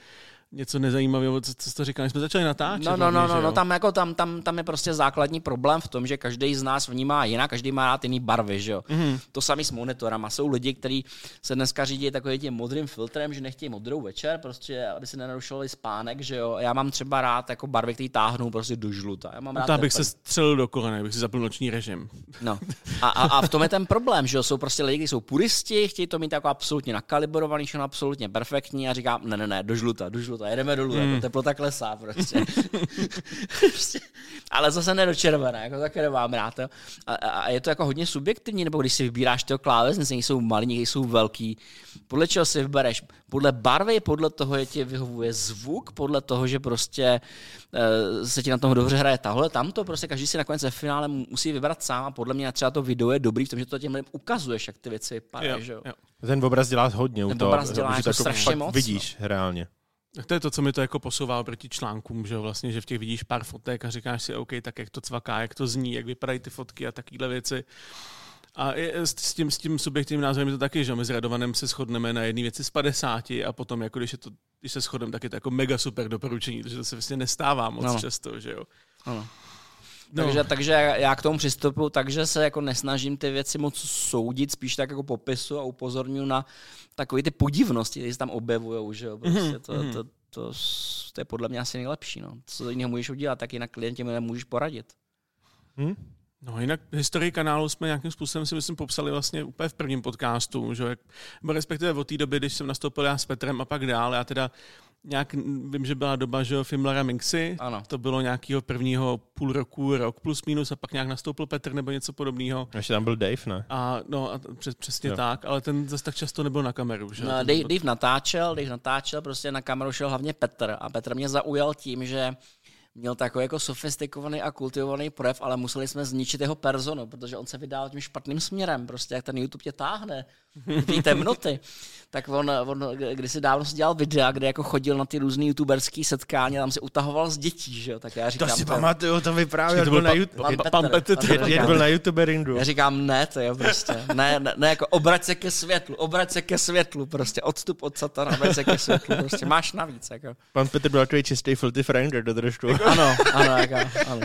S1: něco nezajímavého, co, co jsi říkal, jsme začali natáčet.
S2: No, no, no, no, no tam, jako, tam, tam, tam, je prostě základní problém v tom, že každý z nás vnímá jinak, každý má rád jiný barvy, že jo. Mm-hmm. To samý s monitorama. Jsou lidi, kteří se dneska řídí takovým tím modrým filtrem, že nechtějí modrou večer, prostě, aby si nenarušovali spánek, že jo. Já mám třeba rád jako barvy, které táhnou prostě do žluta. Já mám
S1: no, rád bych se střelil do kolene, bych si zapl noční režim.
S2: No. A, a, a, v tom je ten problém, že jo. Jsou prostě lidi, kteří jsou puristi, chtějí to mít jako absolutně nakalibrovaný, všechno absolutně perfektní a říkám, ne, ne, ne, do žluta, do žluta, jedeme dolů. Mm. Jako teplota klesá prostě. prostě. Ale zase ne do červené, jako také nemám rád. A, a, a, je to jako hodně subjektivní, nebo když si vybíráš toho klávesnice, jsou malí, jsou velký. Podle čeho si vybereš? Podle barvy, podle toho, je ti vyhovuje zvuk, podle toho, že prostě uh, se ti na tom dobře hraje tahle, tamto, prostě každý si nakonec ve finále musí vybrat sám a podle mě třeba to video je dobrý v tom, že to těm lidem ukazuješ, jak ty věci vypadají. Jo, jo.
S3: Ten obraz dělá hodně
S2: Ten
S3: u toho,
S2: obraz dělá jako strašně moc.
S3: Vidíš no. reálně.
S1: Tak to je to, co mi to jako posouvá proti článkům, že vlastně, že v těch vidíš pár fotek a říkáš si, OK, tak jak to cvaká, jak to zní, jak vypadají ty fotky a takovéhle věci. A s, tím, s tím subjektivním názorem je to taky, že my s Radovanem se shodneme na jedné věci z 50 a potom, jako když, je to, když se shodneme, tak je to jako mega super doporučení, protože to se vlastně nestává moc no. často, že jo.
S2: Ano. No. Takže, takže já k tomu přistupuji, takže se jako nesnažím ty věci moc soudit, spíš tak jako popisu a upozorňuji na takové ty podivnosti, které se tam objevují, že jo, prostě mm-hmm. to, to, to, to, je podle mě asi nejlepší, no. Co jiného můžeš udělat, tak jinak klientě nemůžeš poradit.
S3: Hmm?
S1: No jinak historii kanálu jsme nějakým způsobem si myslím popsali vlastně úplně v prvním podcastu, že? Nebo respektive od té doby, když jsem nastoupil já s Petrem a pak dál, já teda nějak, vím, že byla doba, že Fimlara Minxy, ano. to bylo nějakého prvního půl roku, rok plus minus a pak nějak nastoupil Petr nebo něco podobného.
S3: Ještě tam byl Dave, ne?
S1: A no, a přes, přesně jo. tak, ale ten zase tak často nebyl na kameru, že?
S2: No, Dave, Dave natáčel, Dave natáčel, prostě na kameru šel hlavně Petr a Petr mě zaujal tím, že měl takový jako sofistikovaný a kultivovaný projev, ale museli jsme zničit jeho personu, protože on se vydal tím špatným směrem, prostě jak ten YouTube tě táhne, ty temnoty. tak on, on si dávno si dělal videa, kde jako chodil na ty různé youtuberské setkání, tam si utahoval z dětí, že jo, tak já říkám...
S3: To si pamatuju, to vyprávěl, to byl na, YouTube, pan, Petr, byl na youtuberingu.
S2: Já říkám, ne, to je prostě, ne, ne, ne, jako obrať se ke světlu, obrať se ke světlu, prostě odstup od satana, obrať se ke světlu, prostě máš navíc, jako.
S3: Pan Petr byl takový čistý filthy friender, to trošku.
S2: ano, ano, jako, ano.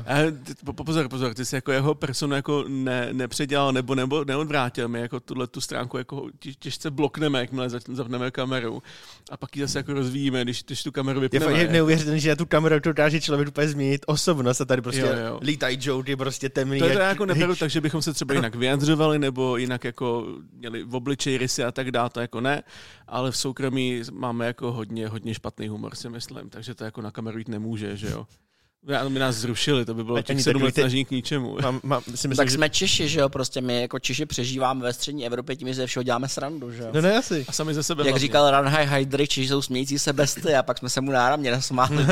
S1: Pozor, pozor, ty jsi jako jeho personu jako ne, nepředělal nebo, nebo neodvrátil mi jako tuhle tu stránku jako těžce blokneme, jakmile zapneme kameru a pak ji zase jako rozvíjíme, když, když tu kameru vypneme.
S3: Je neuvěřitelné, že na tu kameru to dokáže člověk úplně změnit osobnost a tady prostě jo, jo. lítají joke, je prostě temný.
S1: To, to já jako neberu tak, že bychom se třeba jinak vyjadřovali nebo jinak jako měli v obličeji rysy a tak dále, to jako ne, ale v soukromí máme jako hodně, hodně špatný humor si myslím, takže to jako na kameru jít nemůže, že jo. My nás zrušili, to by bylo těch sedm let snažení k ničemu. Mám,
S2: mám, si myslím, tak že... jsme Češi, že jo, prostě my jako Češi přežíváme ve střední Evropě tím, že ze všeho děláme srandu, že jo.
S3: No ne, asi.
S1: A sami ze sebe
S2: Jak vlastně. říkal Ranhaj Hydry, Češi jsou smějící se besty a pak jsme se mu náramně nasmáli.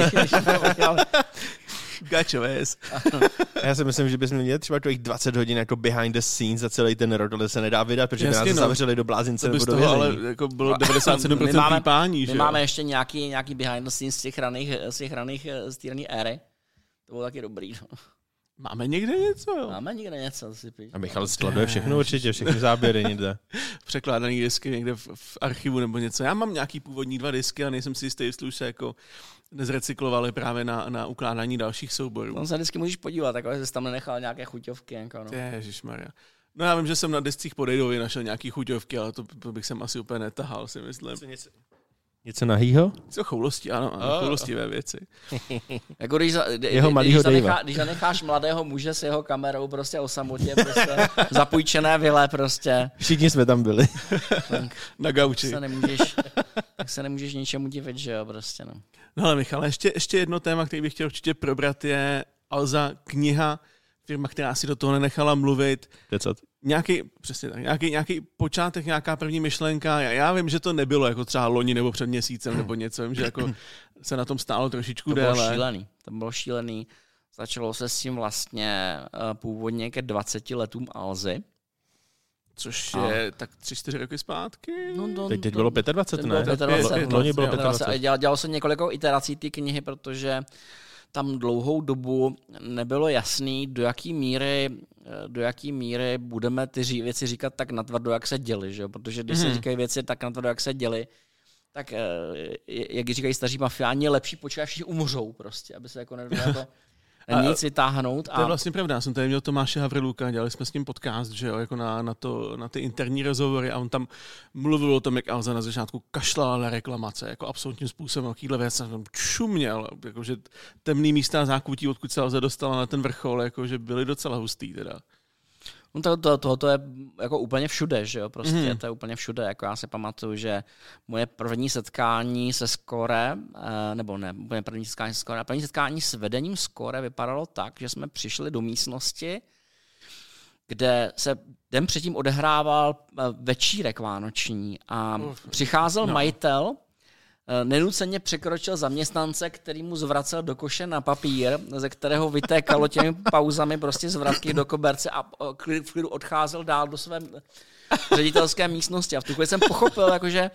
S1: Gačoves.
S3: Já si myslím, že bychom měli třeba těch 20 hodin jako behind the scenes za celý ten rok, ale se nedá vydat, protože Jasně, by nás no. zavřeli do blázince nebo do toho, ale
S1: jako bylo 97% my máme, pípání,
S2: že My máme ještě nějaký, nějaký behind the scenes z těch raných, z těch raných, z té éry to bylo taky dobrý. No.
S1: Máme někde něco, jo?
S2: Máme někde něco, si
S3: píš. A Michal skladuje všechno určitě, všechny záběry někde.
S1: Překládaný disky někde v, v, archivu nebo něco. Já mám nějaký původní dva disky a nejsem si jistý, jestli už se jako nezrecyklovali právě na, na ukládání dalších souborů.
S2: Tam se vždycky můžeš podívat, takhle jsi tam nenechal nějaké chuťovky. Jako no.
S1: Ježišmarja. No já vím, že jsem na descích podejdovi našel nějaký chuťovky, ale to, to bych sem asi úplně netahal, si myslím.
S3: Něco nahýho?
S1: Co choulosti, ano, ano oh. choulostivé věci.
S2: jako když, jeho když, když, zanechá, když zanecháš mladého muže s jeho kamerou prostě o samotě, prostě zapůjčené vile prostě.
S3: Všichni jsme tam byli.
S1: Na gauči.
S2: Se nemůžeš, tak se nemůžeš ničemu divit, že jo, prostě no.
S1: No ale Michal, ještě, ještě jedno téma, který bych chtěl určitě probrat, je Alza kniha, firma, která si do toho nenechala mluvit.
S3: Decat
S1: nějaký, přesně tak, nějaký, nějaký počátek, nějaká první myšlenka. Já, já vím, že to nebylo jako třeba loni nebo před měsícem nebo něco, vím, že jako se na tom stálo trošičku
S2: to
S1: déle.
S2: To bylo šílený, to bylo šílený. Začalo se s tím vlastně uh, původně ke 20 letům Alzy.
S1: Což je a... tak 3-4 roky zpátky.
S3: No, no, teď, teď bylo 25,
S2: ne? Bylo 25,
S3: loni bylo 25.
S2: Dělalo, dělalo se několik iterací té knihy, protože tam dlouhou dobu nebylo jasný, do jaký míry Eh, do jaký míry budeme ty věci říkat tak natvrdo, jak se děli, že? protože když mm. se mhm. říkají věci tak natvrdo, jak se děli, tak eh, jak říkají staří mafiáni, lepší počkat, až umřou prostě, aby se jako nedalo nic vytáhnout.
S1: A... To je vlastně pravda, já jsem tady měl Tomáše Havriluka, dělali jsme s ním podcast, že jo, jako na, na, to, na ty interní rozhovory a on tam mluvil o tom, jak Alza na začátku kašlala na reklamace, jako absolutním způsobem, jakýhle věc, jsem čuměl, jakože temný místa zákutí, odkud se Alza dostala na ten vrchol, jakože byly docela hustý teda.
S2: No to, to, to, to je jako úplně všude, že jo, prostě mm. to je úplně všude, jako já si pamatuju, že moje první setkání se Skore, eh, nebo ne, úplně první setkání se Skore, první setkání s vedením Skore vypadalo tak, že jsme přišli do místnosti, kde se den předtím odehrával eh, večírek vánoční a přicházel no. majitel nenuceně překročil zaměstnance, který mu zvracel do koše na papír, ze kterého vytékalo těmi pauzami prostě zvratky do koberce a eh, v klidu odcházel dál do své ředitelské místnosti. A v tu chvíli jsem pochopil, jakože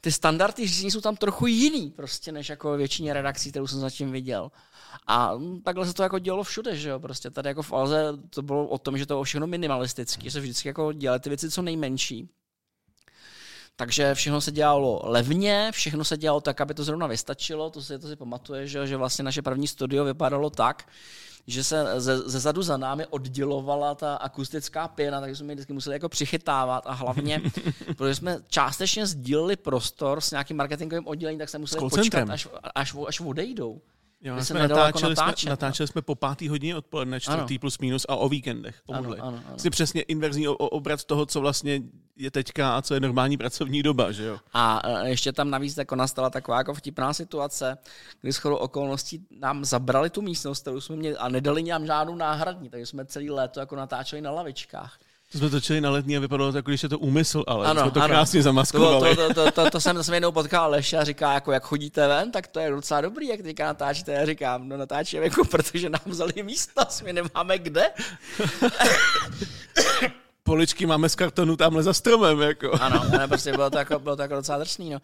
S2: ty standardy řízení jsou tam trochu jiný, prostě, než jako většině redakcí, kterou jsem zatím viděl. A takhle se to jako dělo všude, že jo, prostě tady jako v Alze to bylo o tom, že to bylo všechno minimalistické, že se vždycky jako dělaly ty věci co nejmenší. Takže všechno se dělalo levně, všechno se dělalo tak, aby to zrovna vystačilo, to si, to si pamatuje, že, že vlastně naše první studio vypadalo tak, že se ze, ze zadu za námi oddělovala ta akustická pěna, takže jsme ji vždycky museli jako přichytávat a hlavně, protože jsme částečně sdíleli prostor s nějakým marketingovým oddělením, tak se museli počkat, až, až, až odejdou.
S1: Jo,
S2: se
S1: jsme
S2: nedalo jako
S1: natáčeli,
S2: natáčet,
S1: jsme,
S2: no.
S1: natáčeli jsme po pátý hodině odpoledne, čtvrtý plus minus a o víkendech.
S2: Ano, ano, ano.
S1: Jsi přesně inverzní obrat toho, co vlastně je teďka a co je normální pracovní doba, že jo?
S2: A e, ještě tam navíc jako nastala taková jako vtipná situace, kdy shodou okolností nám zabrali tu místnost, kterou jsme měli a nedali nám žádnou náhradní, takže jsme celý léto jako natáčeli na lavičkách.
S1: To jsme točili na letní a vypadalo to, jako když je to úmysl, ale
S2: Ano,
S1: jsme to
S2: ano.
S1: krásně zamaskovali.
S2: to, to, to, to, to, jsem, to jsem jednou potkal Aleše a říká, jako jak chodíte ven, tak to je docela dobrý, jak teďka natáčíte. Já říkám, no natáčíme, jako, protože nám vzali místnost, my nemáme kde.
S1: Poličky máme z kartonu tamhle za stromem, jako.
S2: Ano, ne, prostě bylo to, jako, bylo to jako docela drsný, no.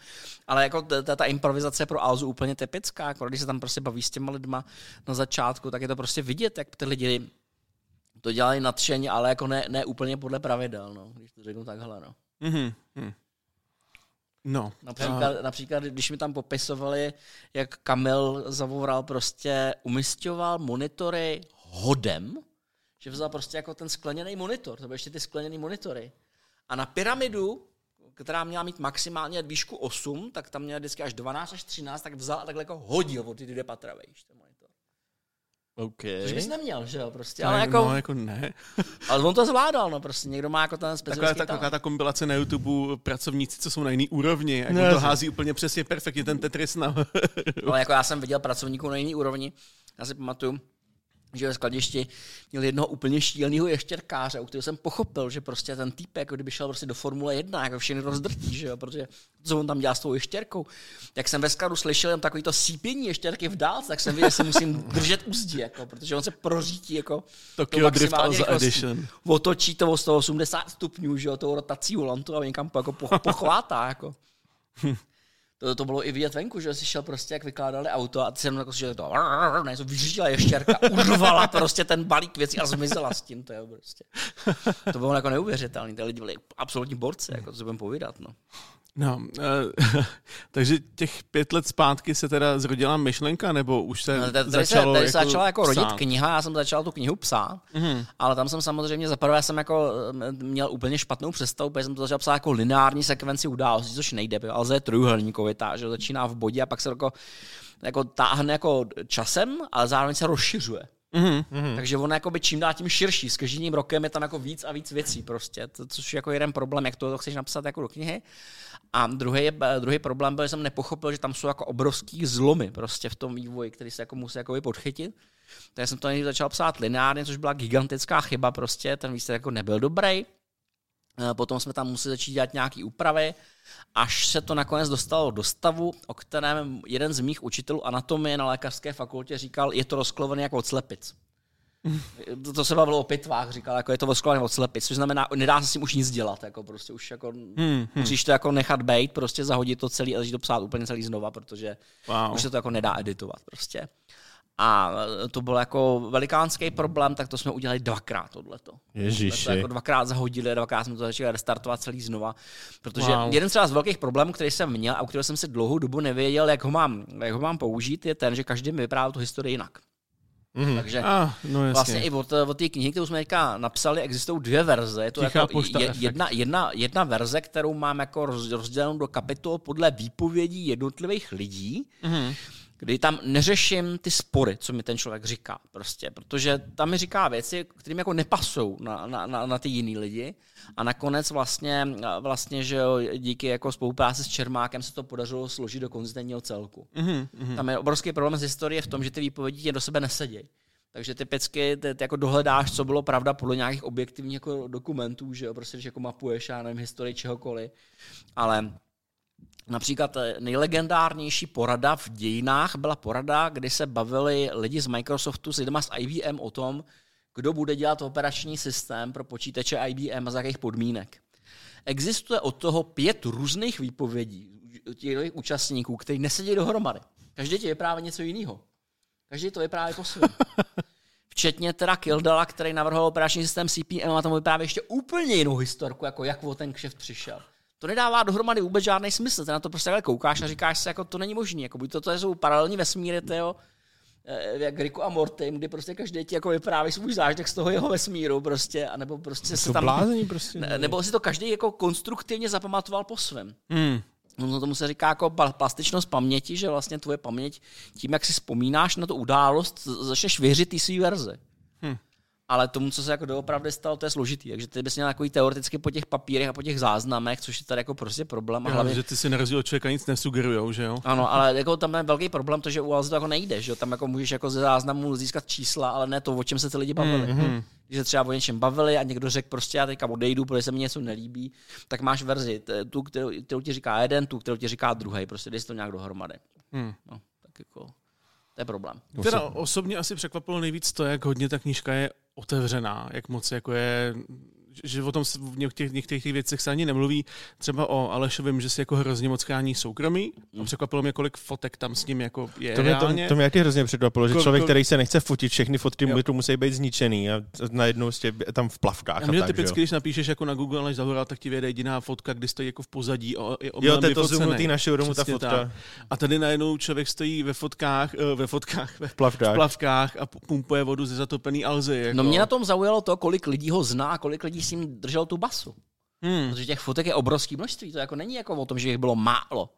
S2: Ale jako ta, ta improvizace pro Alzu úplně typická, jako když se tam prostě baví s těma lidma na začátku, tak je to prostě vidět, jak ty lidi to dělají nadšeně, ale jako ne, ne úplně podle pravidel, no, když to řeknu takhle, no.
S1: Mhm, hm. No.
S2: Například, například, když mi tam popisovali, jak Kamil zavoural prostě, umistoval monitory hodem, že vzal prostě jako ten skleněný monitor, to byly ještě ty skleněný monitory. A na pyramidu, která měla mít maximálně výšku 8, tak tam měla vždycky až 12 až 13, tak vzal a takhle jako hodil od ty dvě patra vejš, ten monitor.
S3: OK.
S2: Což bys neměl, že jo, prostě,
S1: Tak,
S2: ale jako,
S1: no, jako ne.
S2: ale on to zvládal, no prostě, někdo má jako ten
S1: Taková
S2: specifický
S1: ta, taková
S2: talent.
S1: ta kompilace na YouTube pracovníci, co jsou na jiný úrovni, jak
S3: No,
S1: to hází úplně přesně perfektně ten Tetris na...
S2: Ale jako já jsem viděl pracovníků na jiný úrovni. Já si pamatuju, že ve skladišti měl jednoho úplně šíleného ještěrkáře, u kterého jsem pochopil, že prostě ten týpek, jako kdyby šel prostě do Formule 1, jako všechny rozdrtí, že jo, protože co on tam dělá s tou ještěrkou. Jak jsem ve skladu slyšel jen takový to sípění ještěrky v dálce, tak jsem viděl, že si musím držet úzdí, jako, protože on se prořítí jako
S1: Tokyo Drift Alza
S2: rychlostí.
S1: Edition.
S2: Otočí to o 180 stupňů, že jo, tou rotací volantu a někam po- jako po- pochvátá, jako. To, to bylo i vidět venku, že jsi šel prostě, jak vykládali auto a ty jsem jako že to, ne, vyřídila ještěrka, urvala prostě ten balík věcí a zmizela s tím, to je prostě. To bylo jako neuvěřitelné, ty lidi byli absolutní borci, jako to si budeme povídat, no.
S1: No, uh, takže těch pět let zpátky se teda zrodila myšlenka, nebo už se
S2: No, tady,
S1: začalo
S2: se, tady
S1: jako
S2: se začala jako rodit
S1: psát?
S2: kniha, já jsem začal tu knihu psát, mm-hmm. ale tam jsem samozřejmě zaprvé jsem jako eh, měl úplně špatnou představu, protože jsem to začal psát jako lineární sekvenci událostí, což nejde, ale je trojuhelníkovitá, že začíná v bodě a pak se jako, jako táhne jako časem, ale zároveň se rozšiřuje. Mm-hmm. Takže on jakoby čím dál tím širší, s každým rokem je tam jako víc a víc věcí prostě, to, což je jako jeden problém, jak to, to chceš napsat jako do knihy. A druhý, je, druhý problém byl, že jsem nepochopil, že tam jsou jako obrovský zlomy prostě v tom vývoji, který se jako musí jako podchytit. Takže jsem to nejdřív začal psát lineárně, což byla gigantická chyba prostě, ten výsledek jako nebyl dobrý. Eh, Potom jsme tam museli začít dělat nějaké úpravy, až se to nakonec dostalo do stavu, o kterém jeden z mých učitelů anatomie na lékařské fakultě říkal, je to rozklované jako od slepic. To, to se bavilo o pitvách, říkal, jako je to rozklované od slepic, což znamená, nedá se s tím už nic dělat, jako prostě už jako, hmm, musíš to jako nechat bejt, prostě zahodit to celý a začít to psát úplně celý znova, protože
S1: Wow.
S2: už se to jako nedá editovat prostě. A to byl jako velikánský problém, tak to jsme udělali dvakrát tohleto. Jsme
S3: Ježiši.
S2: to jako dvakrát zahodili, dvakrát jsme to začali restartovat celý znova. Protože
S1: Wow.
S2: jeden třeba z velkých problémů, který jsem měl a u kterého jsem si dlouhou dobu nevěděl, jak ho mám, jak ho mám použít, je ten, že každý mi vyprávěl tu historii jinak.
S3: Mhm.
S2: Takže
S1: Ah, no jasně.
S2: Vlastně i od, od té knihy, kterou jsme teďka napsali, existují dvě verze. Je to
S1: Tichá
S2: jako je, jedna, jedna, jedna verze, kterou mám jako roz- rozdělenou do kapitol podle výpovědí jednotlivých lidí, mm-hmm. Kdy tam neřeším ty spory, co mi ten člověk říká. Prostě, protože tam mi říká věci, kterým jako nepasou na, na, na, na ty jiný lidi. A nakonec vlastně, vlastně že jo, díky jako spolupráci s Čermákem se to podařilo složit do konzistentního celku.
S1: Mhm,
S2: Mm-hmm. Tam je obrovský problém z historie v tom, že ty výpovědi tě do sebe nesedějí. Takže typicky ty, ty jako dohledáš, co bylo pravda podle nějakých objektivních jako dokumentů, že jo, prostě když jako mapuješ, já nevím, historii čehokoliv. Ale například eh, nejlegendárnější porada v dějinách byla porada, kdy se bavili lidi z Microsoftu s lidma z IBM o tom, kdo bude dělat operační systém pro počítače IBM a za jakých podmínek. Existuje od toho pět různých výpovědí těch účastníků, kteří nesedí dohromady. Každý ti vypráví něco jiného. Každý to vypráví po svém. Včetně teda Kildala, který navrhoval operační systém CPM a tam vypráví ještě úplně jinou historku, jako jak o ten kšeft přišel. To nedává dohromady vůbec žádný smysl. Ty na to prostě takhle koukáš a říkáš si, jako to není možné. Jako buď to, to jsou paralelní vesmíry, tyjo, eh, jak Riku a Morty, kdy prostě každý ti jako vypráví svůj zážitek z toho jeho vesmíru prostě, anebo prostě se tam...
S3: blázení prostě.
S2: Ne, nebo si to každý jako konstruktivně zapamatoval po svém.
S1: Hmm.
S2: No tomu se říká jako plastičnost paměti, že vlastně tvoje paměť, tím, jak si vzpomínáš na tu událost, začneš věřit té své verzi. Ale tomu, co se jako doopravdy stalo, to je složitý. Takže ty bys měl jako teoreticky po těch papírech a po těch záznamech, což je tady jako prostě problém.
S1: A hlavně, že ty si na rozdíl od člověka nic nesugerujou, že jo?
S2: Ano, ale jako tam je velký problém to, že u Alze to jako nejde, že jo? Tam jako můžeš jako ze záznamu získat čísla, ale ne to, o čem se ty lidi bavili. Mm-hmm když se třeba o něčem bavili a někdo řekl prostě já teďka odejdu, protože se mi něco nelíbí, tak máš verzi, tu, kterou, kterou ti říká jeden, tu, kterou ti říká druhý, prostě dej to nějak dohromady. Hmm. No, tak jako, to je problém.
S1: Teda osobně asi překvapilo nejvíc to, jak hodně ta knížka je otevřená, jak moc jako je že o tom v některých, některých těch věcech se ani nemluví. Třeba o Alešovým, že si jako hrozně moc chrání soukromí. A mm. překvapilo mě, kolik fotek tam s ním jako je
S3: to mě,
S1: reálně.
S3: To, to mě taky hrozně překvapilo, že člověk, který se nechce fotit, všechny fotky mu musí být zničený a najednou jste tam v plavkách.
S1: A, a tak, typicky, když napíšeš jako na Google Aleš Zahoral, tak ti vyjede jediná fotka, kdy stojí jako v pozadí. O,
S3: je jo, to je to zoomnutý na showroomu, ta fotka. Tak.
S1: A tady najednou člověk stojí ve fotkách, eh, ve fotkách, ve
S3: plavkách,
S1: v plavkách a pumpuje vodu ze zatopený Alzy.
S2: Jako. No mě na tom zaujalo to, kolik lidí ho zná, kolik lidí s ním držel tu basu. Hmm. Protože těch fotek je obrovské množství. To jako není jako o tom, že jich bylo málo.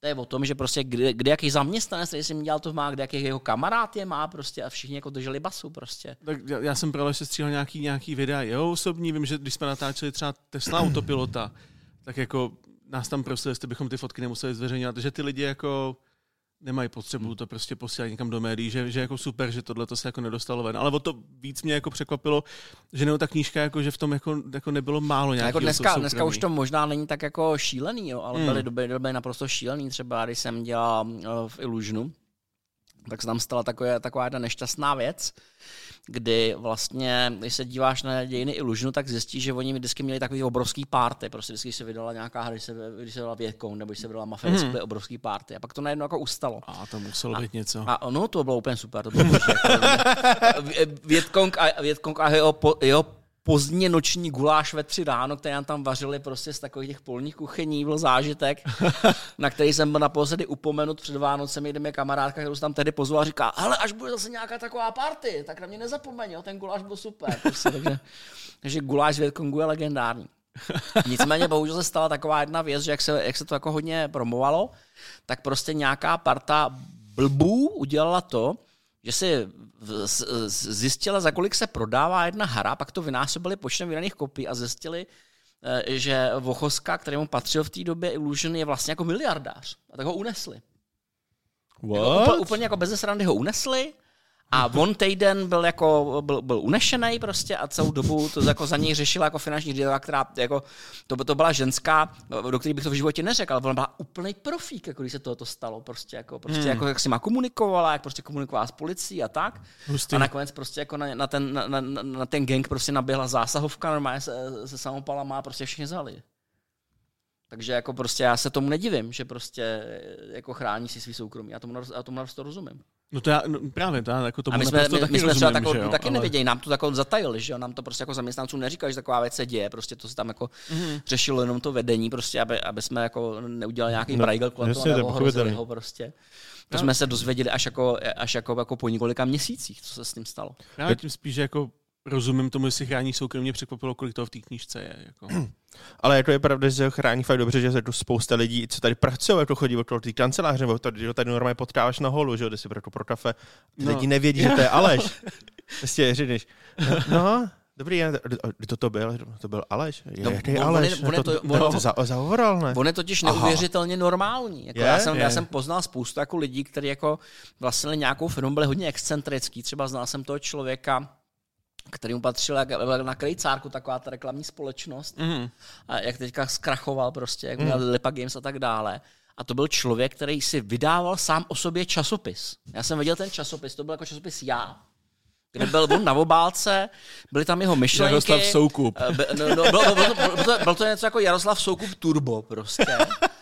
S2: To je o tom, že prostě kde, kde jaký zaměstnanec, který jsem dělal to má, kde jaký jeho kamarád je má prostě a všichni jako drželi basu prostě.
S1: Tak já, já jsem právě se stříhal nějaký, nějaký videa jeho osobní, vím, že když jsme natáčeli třeba Tesla autopilota, tak jako nás tam prosili, jestli bychom ty fotky nemuseli zveřejňovat, že ty lidi jako nemají potřebu hmm. to prostě posílat někam do médií, že, že jako super, že tohle to se jako nedostalo ven. Ale o to víc mě jako překvapilo, že nebo ta knížka, jako, že v tom jako, jako nebylo málo nějakého
S2: jako dneska, dneska už to možná není tak jako šílený, jo, ale hmm. byly doby, doby naprosto šílený. Třeba když jsem dělal eh, v Illusionu, tak se tam stala taková, taková jedna nešťastná věc, kdy vlastně, když se díváš na dějiny Illusionu, tak zjistíš, že oni vždycky měli takový obrovský párty. Prostě vždycky se vydala nějaká hra, když se, když se vydala Větkou, nebo když se vydala Mafia, hmm. byly obrovský párty. A pak to najednou jako ustalo.
S1: A to muselo být něco.
S2: A no, to bylo úplně super. To bylo Větkong a, Větkong a jeho, jeho pozdně noční guláš ve tři ráno, který nám tam vařili prostě z takových těch polních kuchyní, byl zážitek, na který jsem byl naposledy upomenut před Vánocemi, kde mě kamarádka, kterou jsem tam tedy pozval, a říká, ale až bude zase nějaká taková party, tak na mě nezapomeň, jo, ten guláš byl super. Prostě, takže, takže guláš z Větkongu je legendární. Nicméně bohužel se stala taková jedna věc, že jak se, jak se to jako hodně promovalo, tak prostě nějaká parta blbů udělala to, že si zjistila, za kolik se prodává jedna hra, pak to vynásobili počtem vydaných kopií a zjistili, eh, že Vochoska, kterému patřil v té době Illusion, je vlastně jako miliardář. A tak ho unesli.
S3: What?
S2: Jako úplně, úplně jako bez srandy ho unesli a on týden byl jako, byl, byl unešený prostě a celou dobu to jako za něj řešila jako finanční ředitelka, která jako, to, to byla ženská, do které bych to v životě neřekl, ale ona byla úplný profík, jako když se tohoto stalo, prostě jako, prostě hmm. jako jak si má komunikovala, jak prostě komunikovala s policií a tak. Hustý. A nakonec prostě jako na, na, ten, na, na, na, ten gang prostě naběhla zásahovka, normálně se, se samopala má prostě všichni zali. Takže jako prostě já se tomu nedivím, že prostě jako chrání si svý soukromí. Já tomu, já tomu naprosto rozumím.
S1: No to já, no právě, to já jako tomu
S2: a my jsme, my, taky my jsme rozumím, třeba tako, taky ale... nevěděli, nám to tako zatajili, že jo, nám to prostě jako zaměstnancům neříkali, že taková věc se děje, prostě to se tam jako mm-hmm. řešilo jenom to vedení, prostě, aby, aby jsme jako neudělali nějaký no, brajgel kolem toho, nebo ho prostě. To no. jsme se dozvěděli až jako, až jako, jako po několika měsících, co se s tím stalo.
S1: Já tím spíš, že jako rozumím tomu, jestli chrání soukromně, překvapilo, kolik toho v té knížce je. Jako.
S3: Ale jako je pravda, že se chrání fakt dobře, že se tu spousta lidí, co tady pracují, jako chodí okolo té kanceláře, nebo tady, tady normálně potkáváš na holu, že jo, kde si pro, pro kafe. Ty no. lidi nevědí, že to je Aleš. Prostě říkáš, no, Dobrý, kdo to byl? To byl Aleš? Je, no, jaký on, Aleš? On, je, on, to, on, to, za, zahovoral, ne?
S2: On je totiž neuvěřitelně Aha. normální. Jako je, já, jsem, je. já jsem poznal spoustu jako lidí, kteří jako vlastnili nějakou firmu, byli hodně excentrický. Třeba znal jsem toho člověka, kterým patřil na krejcárku taková ta reklamní společnost, mm. a jak teďka zkrachoval prostě, jak mm. Lipa Games a tak dále. A to byl člověk, který si vydával sám o sobě časopis. Já jsem viděl ten časopis, to byl jako časopis Já, kde byl on na obálce, byly tam jeho myšlenky.
S1: Jaroslav Soukup.
S2: Eh, no, no, bylo, bylo, bylo, bylo, to, bylo to něco jako Jaroslav Soukup Turbo prostě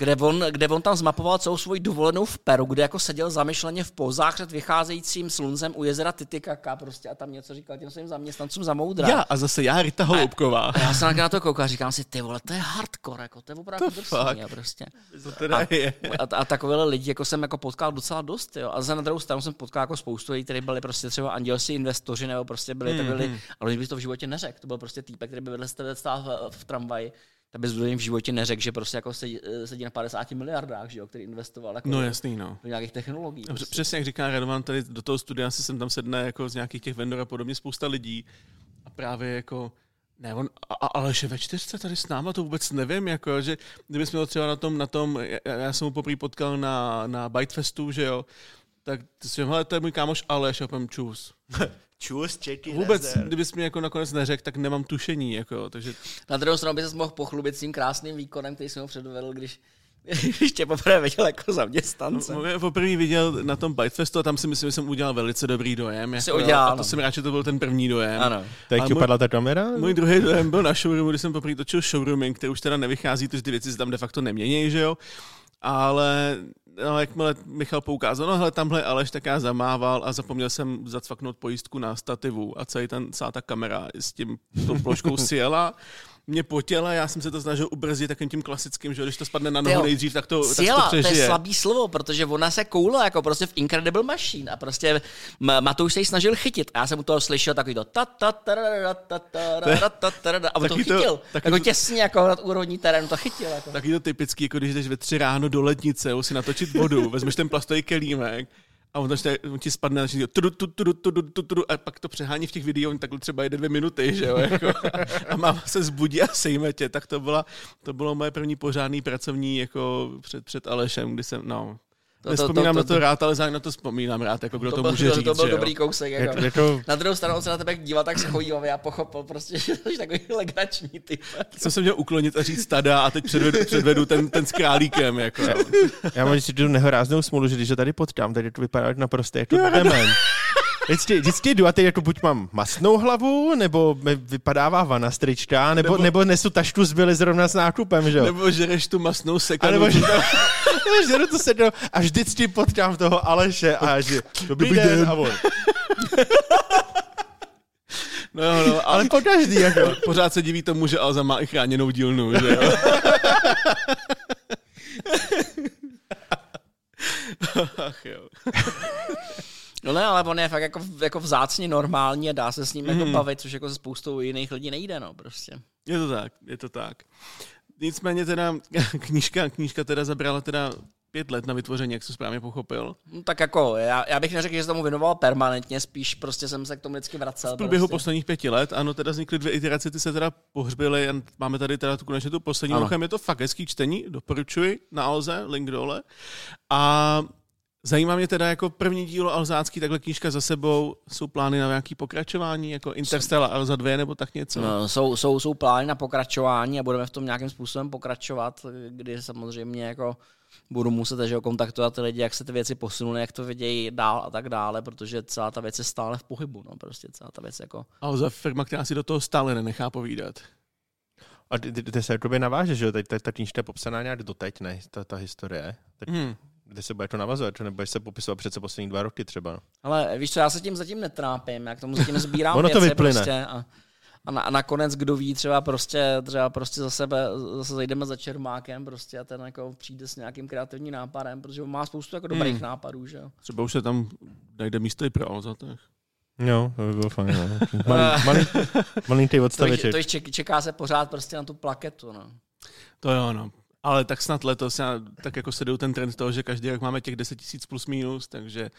S2: kde on, kde on tam zmapoval celou svoji dovolenou v Peru, kde jako seděl zamyšleně v pozách před vycházejícím sluncem u jezera Titikaka prostě a tam něco říkal těm svým zaměstnancům za moudra.
S1: Já a zase já, Rita Holoubková.
S2: A já jsem na to koukal a říkám si, ty vole, to je hardcore, jako, to je opravdu drsný, prostě.
S1: To teda a, je.
S2: A, a, takové lidi jako jsem jako potkal docela dost, jo. A za na druhou stranu jsem potkal jako spoustu lidí, kteří byli prostě třeba andělsi investoři, nebo prostě byli, mm-hmm. byli, ale by to v životě neřekl. To byl prostě týpek, který by vedle stál v, v tramvaji tak bys v životě neřekl, že prostě jako sedí, sedí na 50 miliardách, že jo, který investoval jako
S1: no, jasný, no.
S2: do nějakých technologií.
S1: Prostě. Přesně jak říká Radovan, tady do toho studia si sem tam sedne jako z nějakých těch vendor a podobně spousta lidí a právě jako ne, on, a, ale že ve čtyřce tady s náma, to vůbec nevím, jako, že kdybychom ho třeba na tom, na tom já, já jsem ho poprvé potkal na, na Bytefestu, že jo, tak si hele, to je můj kámoš Aleš, a povím čus.
S3: čus, čeky,
S1: Vůbec, nazdar. kdybys mi jako nakonec neřekl, tak nemám tušení, jako, takže...
S2: Na druhou stranu by se mohl pochlubit s tím krásným výkonem, který jsem ho předvedl, když ještě poprvé viděl jako zaměstnance.
S1: No, poprvé viděl na tom Bytefestu a tam si myslím, že jsem udělal velice dobrý dojem.
S2: Jako, udělal,
S1: a to no. jsem rád, že to byl ten první dojem.
S2: Ano.
S3: Tak ti upadla ta kamera?
S1: Můj druhý dojem byl na showroomu, kdy jsem poprvé točil showrooming, který už teda nevychází, protože ty věci se tam de facto nemění, že jo. Ale no, jakmile Michal poukázal, no hele, tamhle Aleš tak já zamával a zapomněl jsem zacvaknout pojistku na stativu a celý ten, celá ta kamera s tím tou ploškou sjela mě po těle, já jsem se to snažil ubrzdit takým tím klasickým, že když to spadne na nohu Tyjo, nejdřív, tak to,
S2: sjela,
S1: tak to přežije.
S2: to je slabý slovo, protože ona se koula jako prostě v Incredible Machine a prostě Matouš se ji snažil chytit a já jsem u toho slyšel takový to ta ta ta ta ta ta ta a on to chytil. Jako těsně jako nad úrovní terénu to chytil. Jako.
S1: Taky to typický, jako když jdeš ve tři ráno do letnice, si natočit vodu, vezmeš ten plastový kelímek, a on, začne, on ti spadne tu, tu, tu, tu, tu, tu, tu, a pak to přehání v těch videích, on takhle třeba jede dvě minuty, že jo, jako, a máma se zbudí a sejme tě, tak to, byla, to bylo moje první pořádný pracovní jako před, před Alešem, kdy jsem, no, to, Nespomínám to, to, to, na to rád, ale zároveň na to vzpomínám rád, jako kdo to, to byl, může
S2: to,
S1: říct.
S2: To byl
S1: že
S2: dobrý
S1: jo?
S2: kousek. Jako. Je, je to... Na druhou stranu se na tebe dívat tak schovývavě já pochopil prostě, že jsi takový legrační typ.
S1: Co jsem měl uklonit a říct tada a teď předvedu, předvedu ten, ten s králíkem. Jako.
S3: Já mám si tu nehoráznou smůlu, že když ho tady potkám, tady to vypadá naprosto jako demen. Vždycky, vždycky jdu a teď jako buď mám masnou hlavu, nebo mi vypadává vana strička, nebo, nebo, nebo nesu tašku zbyly zrovna s nákupem, že jo?
S1: Nebo žereš tu masnou sekanu.
S3: A nebo, že, žeru tu sekanu a vždycky potkám toho Aleše a že dobrý, dobrý den. den. A on.
S1: No, no, no,
S3: ale po každý, jako.
S1: Pořád se diví tomu, že Alza má i chráněnou dílnu, že jo? Ach jo.
S2: No ne, ale on je fakt jako, jako vzácně normální a dá se s ním mm. jako mhm. bavit, což jako se spoustou jiných lidí nejde, no prostě.
S1: Je to tak, je to tak. Nicméně teda knížka, knížka teda zabrala teda pět let na vytvoření, jak jsem správně pochopil.
S2: No, tak jako, já, já bych neřekl, že se tomu věnoval permanentně, spíš prostě jsem se k tomu vždycky vracel.
S1: V průběhu
S2: prostě.
S1: posledních pěti let, ano, teda vznikly dvě iterace, ty se teda pohřbily, máme tady teda tu konečně tu poslední je to fakt hezký čtení, doporučuji na Alze, link dole. A Zajímá mě teda jako první dílo Alzácký, takhle knížka za sebou, jsou plány na nějaký pokračování, jako Interstellar Alza 2 nebo tak něco?
S2: No, jsou, jsou, jsou plány na pokračování a budeme v tom nějakým způsobem pokračovat, kdy samozřejmě jako budu muset že kontaktovat ty lidi, jak se ty věci posunuly, jak to vidějí dál a tak dále, protože celá ta věc je stále v pohybu, no prostě celá ta věc jako...
S1: Alza firma, která si do toho stále nenechá povídat.
S3: A ty, ty, ty se tobě naváže, že jo? Ta, ta knížka je popsaná nějak doteď, ne? Ta, ta historie. Teď, hmm kde se bude to navazovat, nebudeš se popisovat přece poslední dva roky třeba. No.
S2: Ale víš co, já se tím zatím netrápím, jak tomu zatím sbírám
S3: ono
S2: věci
S3: to vyplyne.
S2: prostě a, a, na, a, nakonec, kdo ví, třeba prostě, třeba prostě za sebe, zase zajdeme za Čermákem prostě a ten jako přijde s nějakým kreativním nápadem, protože on má spoustu jako dobrých hmm. nápadů, že jo.
S1: Třeba už se tam najde místo i pro Alzatech.
S3: Jo, to by bylo fajn. No. Malý, malý, malý ty odstaveček.
S2: To, to čeká se pořád prostě na tu plaketu. No.
S1: To jo, no. Ale tak snad letos, já, tak jako se ten trend toho, že každý rok máme těch 10 tisíc plus minus, takže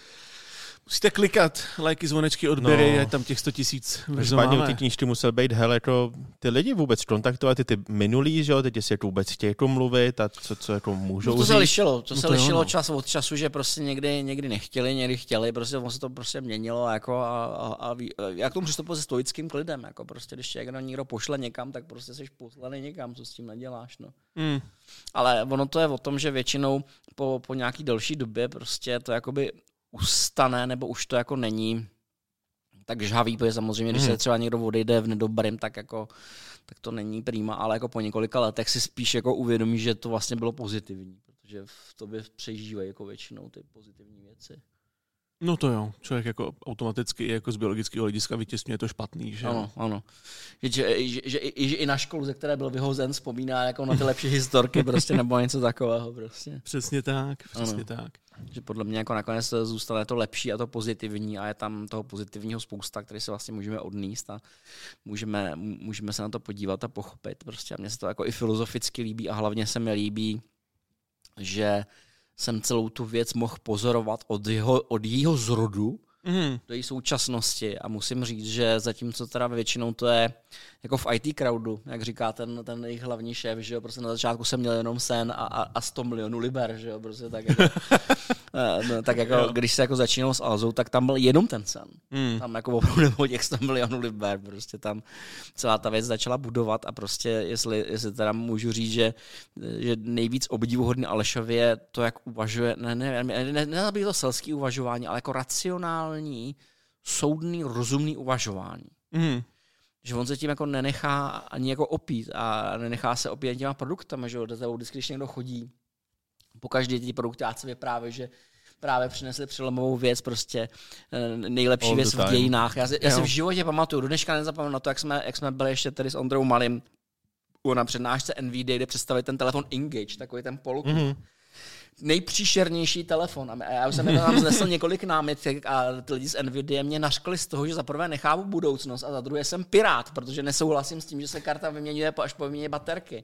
S1: musíte klikat, lajky, zvonečky, odběry, no. je tam těch 100 tisíc.
S3: Každopádně ty knížky musel být, hele, to ty lidi vůbec kontaktovat, ty, ty minulý, že jo, teď jestli vůbec chtějí to mluvit a co, co jako můžou
S2: no to
S3: se
S2: lišilo, to no se to lišilo no. čas od času, že prostě někdy, někdy nechtěli, někdy chtěli, prostě on se to prostě měnilo jako a, a, a, a já k tomu přistupuji se stoickým klidem, jako prostě, když tě někdo pošle někam, tak prostě jsi poslaný někam, co s tím neděláš, no. Mm. Ale ono to je o tom, že většinou po, po nějaký delší době prostě to jakoby ustane, nebo už to jako není tak žhavý, protože samozřejmě, když se hmm. třeba někdo odejde v nedobrým, tak jako tak to není prýma, ale jako po několika letech si spíš jako uvědomí, že to vlastně bylo pozitivní, protože v tobě přežívají jako většinou ty pozitivní věci.
S1: No to jo, člověk jako automaticky jako z biologického hlediska vytěsňuje to špatný, že
S2: Ano, ano. Že, že, že, že, že, i na školu, ze které byl vyhozen, vzpomíná jako na ty lepší historky prostě, nebo něco takového prostě.
S1: Přesně tak, přesně ano. tak.
S2: Že podle mě jako nakonec zůstane to lepší a to pozitivní a je tam toho pozitivního spousta, který se vlastně můžeme odníst a můžeme, můžeme se na to podívat a pochopit. Prostě a mně se to jako i filozoficky líbí a hlavně se mi líbí, že jsem celou tu věc mohl pozorovat od jeho, od jeho zrodu mm. do její současnosti a musím říct, že zatímco teda většinou to je jako v IT crowdu, jak říká ten, ten jejich hlavní šéf, že jo, prostě na začátku jsem měl jenom sen a, a, a 100 milionů liber, že jo, prostě tak jako, no, tak jako když se jako začínal s Alzou, tak tam byl jenom ten sen. Mm. Tam jako opravdu nebylo těch 100 milionů liber, prostě tam celá ta věc začala budovat a prostě, jestli, jestli teda můžu říct, že, že nejvíc obdivuhodný Alešově je to, jak uvažuje, ne, ne, ne, ne, ne, ne to selský uvažování, ale jako racionální, soudný, rozumný uvažování. Mm že on se tím jako nenechá ani jako opít a nenechá se opít těma produktama, že jo, do vždycky, když někdo chodí, po každý ty produktáci vypráví, že právě přinesli přelomovou věc, prostě eh, nejlepší All věc v dějinách. Já si, já si v životě pamatuju, do dneška nezapomenu na to, jak jsme, jak jsme byli ještě tady s Ondrou Malým na přednášce NVD, kde představili ten telefon Engage, takový ten polku. Mm-hmm nejpříšernější telefon. A já už jsem je tam znesl několik námitek a ty lidi z NVIDIA mě naškli z toho, že za prvé nechápu budoucnost a za druhé jsem pirát, protože nesouhlasím s tím, že se karta vyměňuje až po vyměně baterky.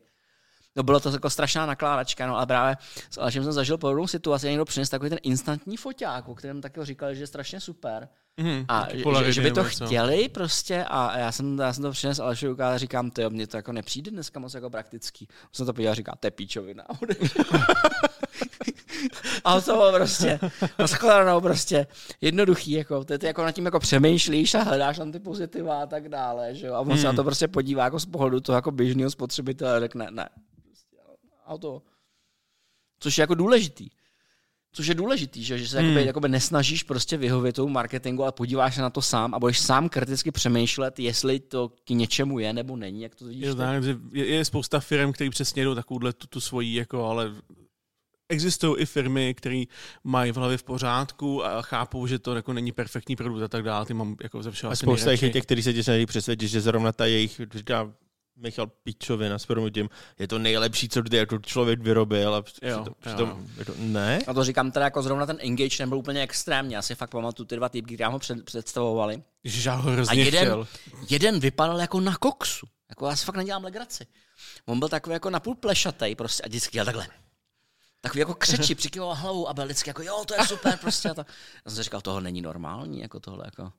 S2: No bylo to jako strašná nakládačka, no a právě s Alešem jsem zažil podobnou situaci, někdo přinesl takový ten instantní foťák, o kterém taky říkal, že je strašně super. Mm, a že, že, by to chtěli prostě a já jsem, já jsem to přinesl Aleši ukázal říkám, to mně to jako nepřijde dneska moc jako praktický. On jsem to podíval a říká, to je píčovina. a to bylo prostě naschledanou prostě jednoduchý, jako, to je jako nad tím jako přemýšlíš a hledáš tam ty pozitiva a tak dále, že jo? a on mm. se na to prostě podívá jako z pohledu toho jako běžného spotřebitele a řekne, ne, prostě, a to, což je jako důležitý. Což je důležitý, že, že se hmm. jakoby, jakoby nesnažíš prostě vyhovět tomu marketingu, ale podíváš se na to sám a budeš sám kriticky přemýšlet, jestli to k něčemu je nebo není, jak to vidíš.
S1: Je, tak, je, je spousta firm, které přesně jdou takovouhle tu, tu svoji, jako, ale existují i firmy, které mají v hlavě v pořádku a chápou, že to jako není perfektní produkt a tak dále. Ty mám jako ze všeho
S3: A spousta těch, kteří se tě snaží přesvědčit, že zrovna ta jejich, říká, Michal Pičovina s promutím, je to nejlepší, co kdy jako člověk vyrobil a jo, přitom, je to, ne.
S2: A to říkám teda jako zrovna ten engage nebyl úplně extrémní, já si fakt pamatuju ty dva týpky, které ho před, představovali.
S1: Já ho
S2: a jeden, chtěl. jeden vypadal jako na koksu, jako já si fakt nedělám legraci. On byl takový jako napůl plešatej prostě a vždycky dělal takhle. Takový jako křeči, přikyval hlavou a byl vždycky jako jo, to je super prostě. A to. Já jsem si říkal, tohle není normální, jako tohle jako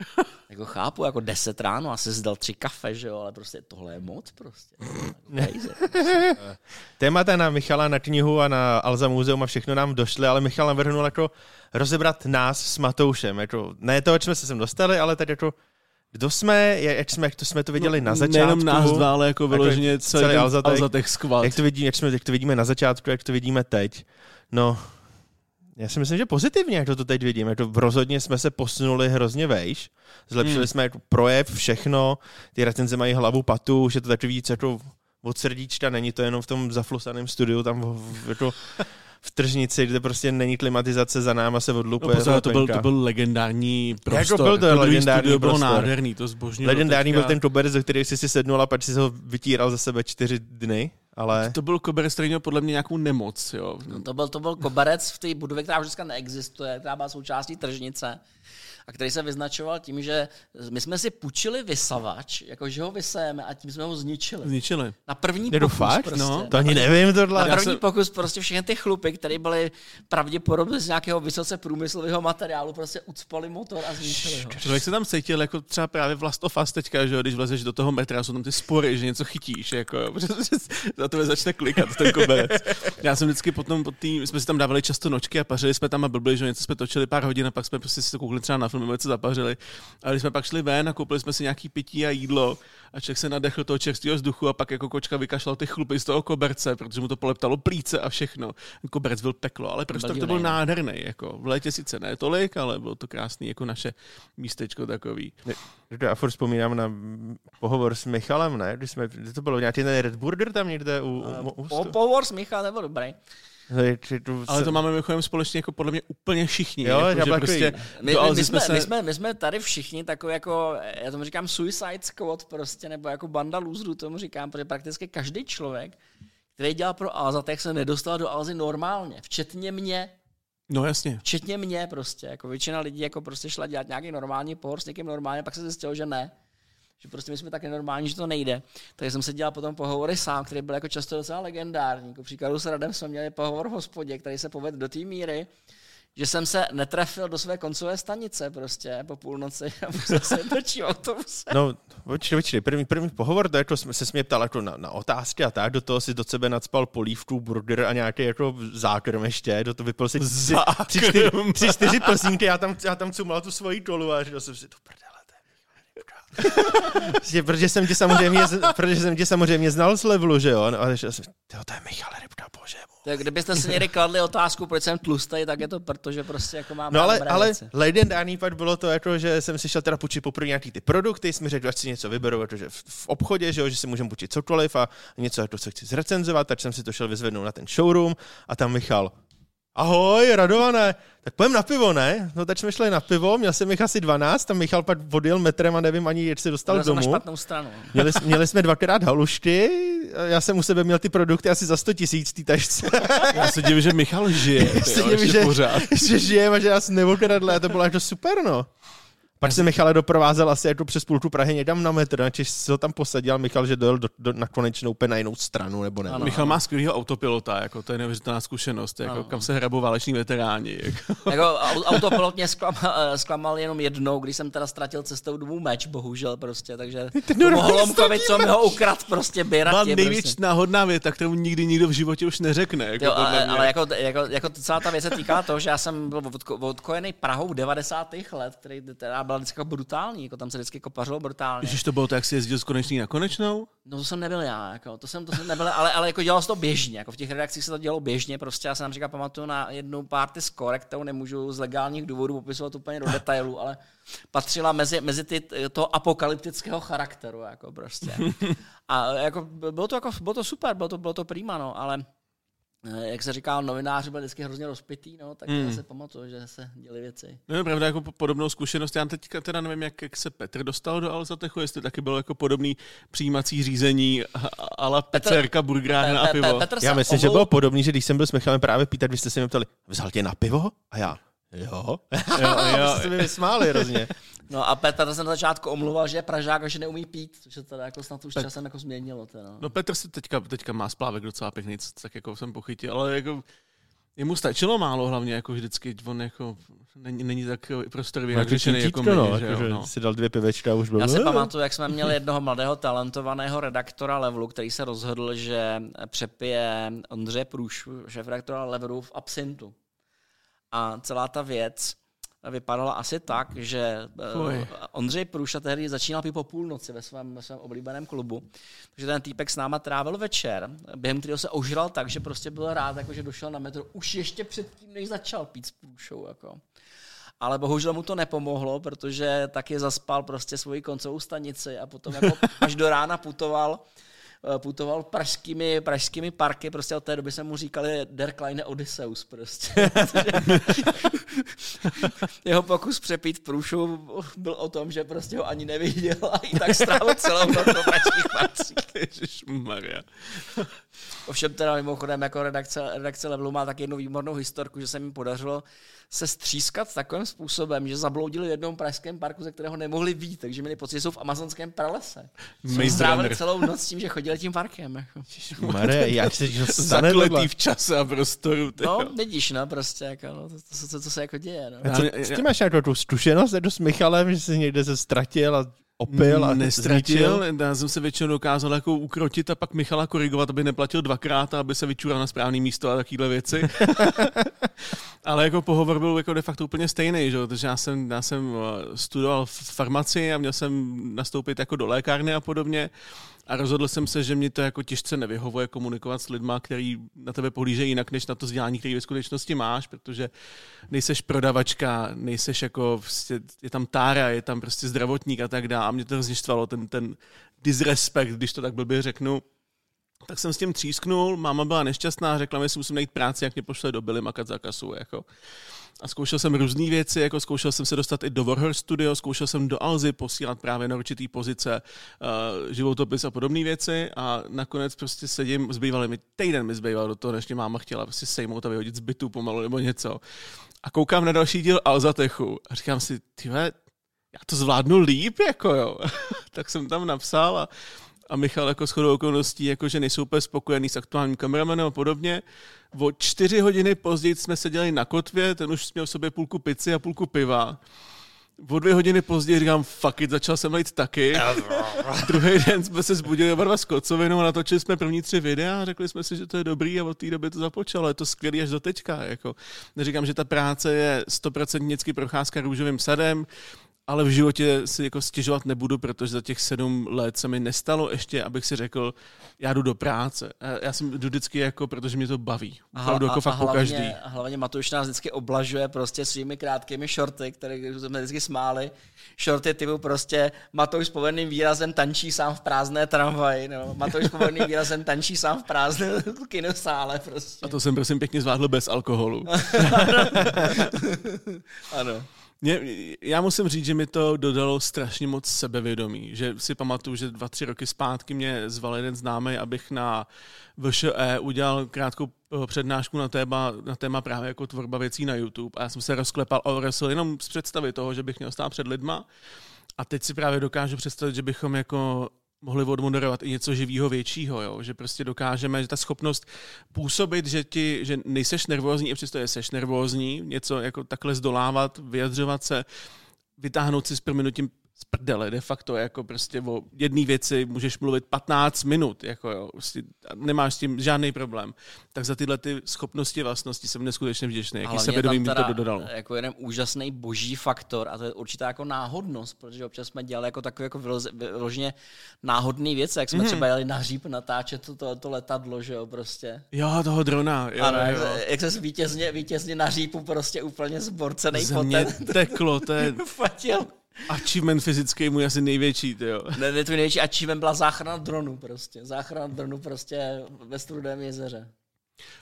S2: jako chápu, jako 10 ráno asi zdal tři kafe, že jo, ale prostě tohle je moc prostě.
S3: Témata na Michala, na knihu a na Alza Muzeum a všechno nám došly, ale Michal navrhnul jako rozebrat nás s Matoušem. Jako, ne to, jsme se sem dostali, ale teď jako kdo jsme, jak jsme, jak to jsme to viděli no, na začátku.
S1: Nejenom nás dva, ale jako vyloženě jako celý, celý Alzatek, Alzatek
S3: squad. Jak to, vidí, jak, jsme, jak to vidíme na začátku, jak to vidíme teď. No, já si myslím, že pozitivně, jak to, to teď vidím. Jako rozhodně jsme se posunuli hrozně vejš. Zlepšili hmm. jsme jako projev, všechno. Ty recenze mají hlavu patu, že to takový víc jako od srdíčka, není to jenom v tom zaflusaném studiu, tam v, jako v tržnici, kde prostě není klimatizace za náma se odlupuje.
S1: No, to, byl, to byl legendární prostor. Jako byl to, to legendární prostor. bylo nádherný, to zbožňuji.
S3: Legendární byl ten koberec, do který jsi si sednul a pak si ho vytíral za sebe čtyři dny. Ale...
S1: To byl koberec, který měl podle mě nějakou nemoc. Jo.
S2: No, to, byl, to byl koberec v té budově, která už dneska neexistuje, která byla součástí tržnice a který se vyznačoval tím, že my jsme si půjčili vysavač, jakože ho vysejeme a tím jsme ho zničili.
S1: Zničili.
S2: Na první je pokus fakt? Prostě.
S3: No, to ani nevím tohle.
S2: Na první jsem... pokus prostě všechny ty chlupy, které byly pravděpodobně z nějakého vysoce průmyslového materiálu, prostě ucpali motor a zničili ho.
S1: Člověk se tam cítil jako třeba právě v Last of Us teďka, že když vlezeš do toho metra, jsou tam ty spory, že něco chytíš, jako, za to začne klikat ten koberec. Já jsem vždycky potom, po tý, jsme si tam dávali často nočky a pařili jsme tam a blbli, že něco jsme točili pár hodin a pak jsme prostě si to koukli třeba na film, co zapařili. A když jsme pak šli ven a koupili jsme si nějaký pití a jídlo a člověk se nadechl toho čerstvého vzduchu a pak jako kočka vykašlal ty chlupy z toho koberce, protože mu to poleptalo plíce a všechno. Koberec byl peklo, ale prostor to byl nádherný. Jako v létě sice ne tolik, ale bylo to krásný jako naše místečko takový.
S3: Já furt vzpomínám na pohovor s Michalem, ne? Když jsme, to bylo nějaký ten Red Burger tam někde u, u,
S2: u, u Pohovor s Michalem nebyl dobrý.
S1: Ale to máme mimochodem společně jako podle mě úplně všichni.
S3: Jo,
S1: jako,
S3: že prostě
S2: my, my, my, jsme, se... my, jsme, my jsme tady všichni takový jako, já tomu říkám suicide squad prostě, nebo jako banda loserů, tomu říkám, protože prakticky každý člověk, který dělal pro Alza, tak se nedostal do Alzy normálně, včetně mě.
S1: No jasně.
S2: Včetně mě prostě, jako většina lidí jako prostě šla dělat nějaký normální pohor s někým normálně, pak se zjistilo, že ne že prostě my jsme tak normální, že to nejde. Takže jsem se dělal potom pohovory sám, který byl jako často docela legendární. Jako příkladu s Radem jsme měli pohovor v hospodě, který se povedl do té míry, že jsem se netrefil do své koncové stanice prostě po půlnoci a musel se točí autobuse.
S3: No, počkej, počkej, první, první pohovor, to jako se mě ptal jako na, na, otázky a tak, do toho si do sebe nadspal polívku, burger a nějaký jako zákrm ještě, do toho vypil si tři, tři, čtyři, tři, čtyři plsínky, já tam, já tam cumal tu svoji tolu a říkal jsem si, to prdele protože jsem tě samozřejmě, protože jsem tě samozřejmě znal z levelu, že jo? A že jsem, to je Michal Rybka, bože
S2: tak kdybyste si někdy kladli otázku, proč jsem tlustý, tak je to proto, že prostě jako mám
S3: No ale, ale legendární part bylo to, jako, že jsem si šel teda půjčit poprvé nějaký ty produkty, jsme řekli, ať si něco vyberu, protože v, v obchodě, že, jo, že si můžeme půjčit cokoliv a něco, jako, co chci zrecenzovat, tak jsem si to šel vyzvednout na ten showroom a tam Michal, Ahoj, Radované, tak pojďme na pivo, ne? No tak jsme šli na pivo, měl jsem jich asi 12, tam Michal pak odjel metrem a nevím ani, jak se dostal
S2: Měl
S3: domů.
S2: Na špatnou stranu.
S3: Měli, měli jsme dvakrát halušky, já jsem u sebe měl ty produkty asi za 100 tisíc té tašce.
S1: Já se divím, že Michal žije, já se divím, že, pořád.
S3: že žije a že já jsem neokradl, to bylo jako super, no. Pak se Michale doprovázel asi jako přes půlku Prahy někam na metr, načež se ho tam posadil Michal, že dojel do, do, na konečnou úplně na jinou stranu, nebo ne.
S1: Ano, Michal má skvělého autopilota, jako to je neuvěřitelná zkušenost, jako ano. kam se hrabou váleční veteráni.
S2: Jako. jako autopilot mě zklamal, eh, zklamal, jenom jednou, když jsem teda ztratil cestou domů meč, bohužel prostě, takže Holomkovi, co mi ho ukrad prostě běrat.
S1: Má největší prostě. náhodná věta, kterou nikdy nikdo v životě už neřekne. Jako
S2: jo, ale, ale jako, jako, jako, celá ta věc se týká toho, že já jsem byl odkojený Prahou 90. let, který teda byla vždycky jako brutální, jako tam se vždycky kopařilo brutálně.
S1: Když to bylo tak, jak jsi jezdil z konečný na konečnou?
S2: No to jsem nebyl já, jako, to jsem, to jsem nebyl, ale, ale jako dělalo se to běžně, jako v těch redakcích se to dělalo běžně, prostě já jsem například pamatuju na jednu party score, kterou nemůžu z legálních důvodů popisovat úplně do detailu, ale patřila mezi, mezi ty, toho apokalyptického charakteru, jako prostě. A jako, bylo to, jako, bylo to super, bylo to, bylo to prima, no, ale jak se říká, novináři byl vždycky hrozně rozpitý, no, tak mm. já se pamatuju, že se děli věci.
S1: No je pravda, jako podobnou zkušenost. Já teďka teda nevím, jak, jak se Petr dostal do Alzatechu, jestli taky bylo jako podobný přijímací řízení ale Pecerka, burgerárna a pivo.
S3: Já myslím, že bylo podobný, že když jsem byl s Michalem právě pýtat, vy jste se mě ptali, vzal tě na pivo? A já, jo. jo, jo. jste mi vysmáli hrozně.
S2: No a Petr se na začátku omluval, že je Pražák a že neumí pít, což se teda jako snad už Pet... časem jako změnilo. Teda.
S1: No Petr si teďka, teďka má splávek docela pěkný, tak jako jsem pochytil, ale jako jemu stačilo málo hlavně, jako vždycky, on jako není, není tak prostorově
S3: jak řešený jako my, no, že jako, no. si dal dvě pivečka a už byl.
S2: Já si pamatuju, jak jsme měli jednoho mladého talentovaného redaktora Levelu, který se rozhodl, že přepije Ondřeje Průš, šéf redaktora Levelu v absintu. A celá ta věc vypadala asi tak, že Fuj. Eh, Ondřej Průša tehdy začínal pít po půlnoci ve svém, ve svém oblíbeném klubu. Takže ten týpek s náma trávil večer, během kterého se ožral tak, že prostě byl rád, jako, že došel na metro už ještě předtím, než začal pít s Průšou. Jako. Ale bohužel mu to nepomohlo, protože taky zaspal prostě svoji koncovou stanici a potom jako až do rána putoval putoval pražskými, pražskými parky, prostě od té doby jsme mu říkali Der Kleine Odysseus prostě. Jeho pokus přepít průšu byl o tom, že prostě ho ani neviděl a i tak strávil celou noc po pražských parcích.
S1: Maria.
S2: Ovšem teda mimochodem jako redakce, redakce Levelu má tak jednu výbornou historku, že se mi podařilo se střískat takovým způsobem, že zabloudili v jednom pražském parku, ze kterého nemohli vít, takže měli pocit, že jsou v amazonském pralese. Strávili celou noc tím, že chodili tím parkem. Jako.
S3: Mare, jak se
S1: Zakletý v čase a prostoru.
S2: Tyjo. No, vidíš, no, prostě, jako, no, to, to, to, to, se jako děje. No.
S3: Co, s tím máš nějakou tu zkušenost s Michalem, že jsi někde se ztratil a opil a
S1: nestratil. Já jsem se většinou dokázal jako ukrotit a pak Michala korigovat, aby neplatil dvakrát a aby se vyčural na správné místo a takovéhle věci. Ale jako pohovor byl jako de facto úplně stejný, že? protože já jsem, já jsem eh, studoval v farmaci a měl jsem nastoupit jako do lékárny a podobně. A rozhodl jsem se, že mě to jako těžce nevyhovuje komunikovat s lidma, který na tebe pohlížejí jinak, než na to vzdělání, který ve skutečnosti máš, protože nejseš prodavačka, nejseš jako, prostě, je tam tára, je tam prostě zdravotník a tak dále. A mě to hrozně štvalo, ten, ten disrespekt, když to tak blbě řeknu. Tak jsem s tím třísknul, máma byla nešťastná, řekla mi, že musím najít práci, jak mě pošle do Billy makat za kasu. Jako. A zkoušel jsem různé věci, jako zkoušel jsem se dostat i do Warhol Studio, zkoušel jsem do Alzy posílat právě na určitý pozice uh, životopis a podobné věci a nakonec prostě sedím, zbývaly mi, týden mi zbýval do toho, než mě máma chtěla prostě sejmout a vyhodit z bytu pomalu nebo něco. A koukám na další díl Alzatechu a říkám si, tyhle, já to zvládnu líp, jako jo. tak jsem tam napsal a, a Michal jako shodou okolností, jako že nejsou úplně spokojený s aktuálním kameramanem a podobně. O čtyři hodiny později jsme seděli na kotvě, ten už měl v sobě půlku pici a půlku piva. O dvě hodiny později říkám, fuck it, začal jsem jít taky. Druhý den jsme se zbudili oba dva s kocovinou a natočili jsme první tři videa a řekli jsme si, že to je dobrý a od té doby to započalo. Je to skvělý až do teďka. Jako. Neříkám, že ta práce je stoprocentně procházka růžovým sadem, ale v životě si jako stěžovat nebudu, protože za těch sedm let se mi nestalo ještě, abych si řekl, já jdu do práce. Já jsem jdu vždycky jako, protože mě to baví.
S2: A, jako a, fakt a hlavně, každý. A hlavně Matuš nás vždycky oblažuje prostě svými krátkými shorty, které jsme vždycky smáli. Shorty typu prostě Matouš s povedným výrazem tančí sám v prázdné tramvaji, no. Matouš s povedným výrazem tančí sám v prázdné kinosále prostě.
S1: A to jsem prosím pěkně zvládl bez alkoholu.
S2: ano.
S1: Mě, já musím říct, že mi to dodalo strašně moc sebevědomí, že si pamatuju, že dva, tři roky zpátky mě zval jeden známý, abych na VŠE udělal krátkou eh, přednášku na téma, na téma právě jako tvorba věcí na YouTube. A já jsem se rozklepal o wrestle jenom z představy toho, že bych měl stát před lidma. A teď si právě dokážu představit, že bychom jako mohli odmoderovat i něco živého většího, jo? že prostě dokážeme, že ta schopnost působit, že ti, že nejseš nervózní, i přesto jsi nervózní, něco jako takhle zdolávat, vyjadřovat se, vytáhnout si s proměnutím z prdele, de facto jako prostě o jedné věci můžeš mluvit 15 minut, jako jo, prostě nemáš s tím žádný problém. Tak za tyhle ty schopnosti vlastnosti jsem neskutečně vděčný, jaký sebedomí mi to dodalo.
S2: Jako jeden úžasný boží faktor a to je určitá jako náhodnost, protože občas jsme dělali jako takové jako vyloženě náhodné věci, jak jsme mm. třeba jeli na hříb natáčet to, to, to letadlo, že jo, prostě.
S1: Jo, toho drona, jo,
S2: ano,
S1: jo.
S2: Jak, jak se vítězně, vítězně na hřípu prostě úplně zborcený
S1: poten. teklo, to je...
S2: Fatil.
S1: Achievement fyzický můj asi největší, ty jo.
S2: Ne, ne, tvůj největší achievement byla záchrana dronu prostě. Záchrana dronu prostě ve Strudém jezeře.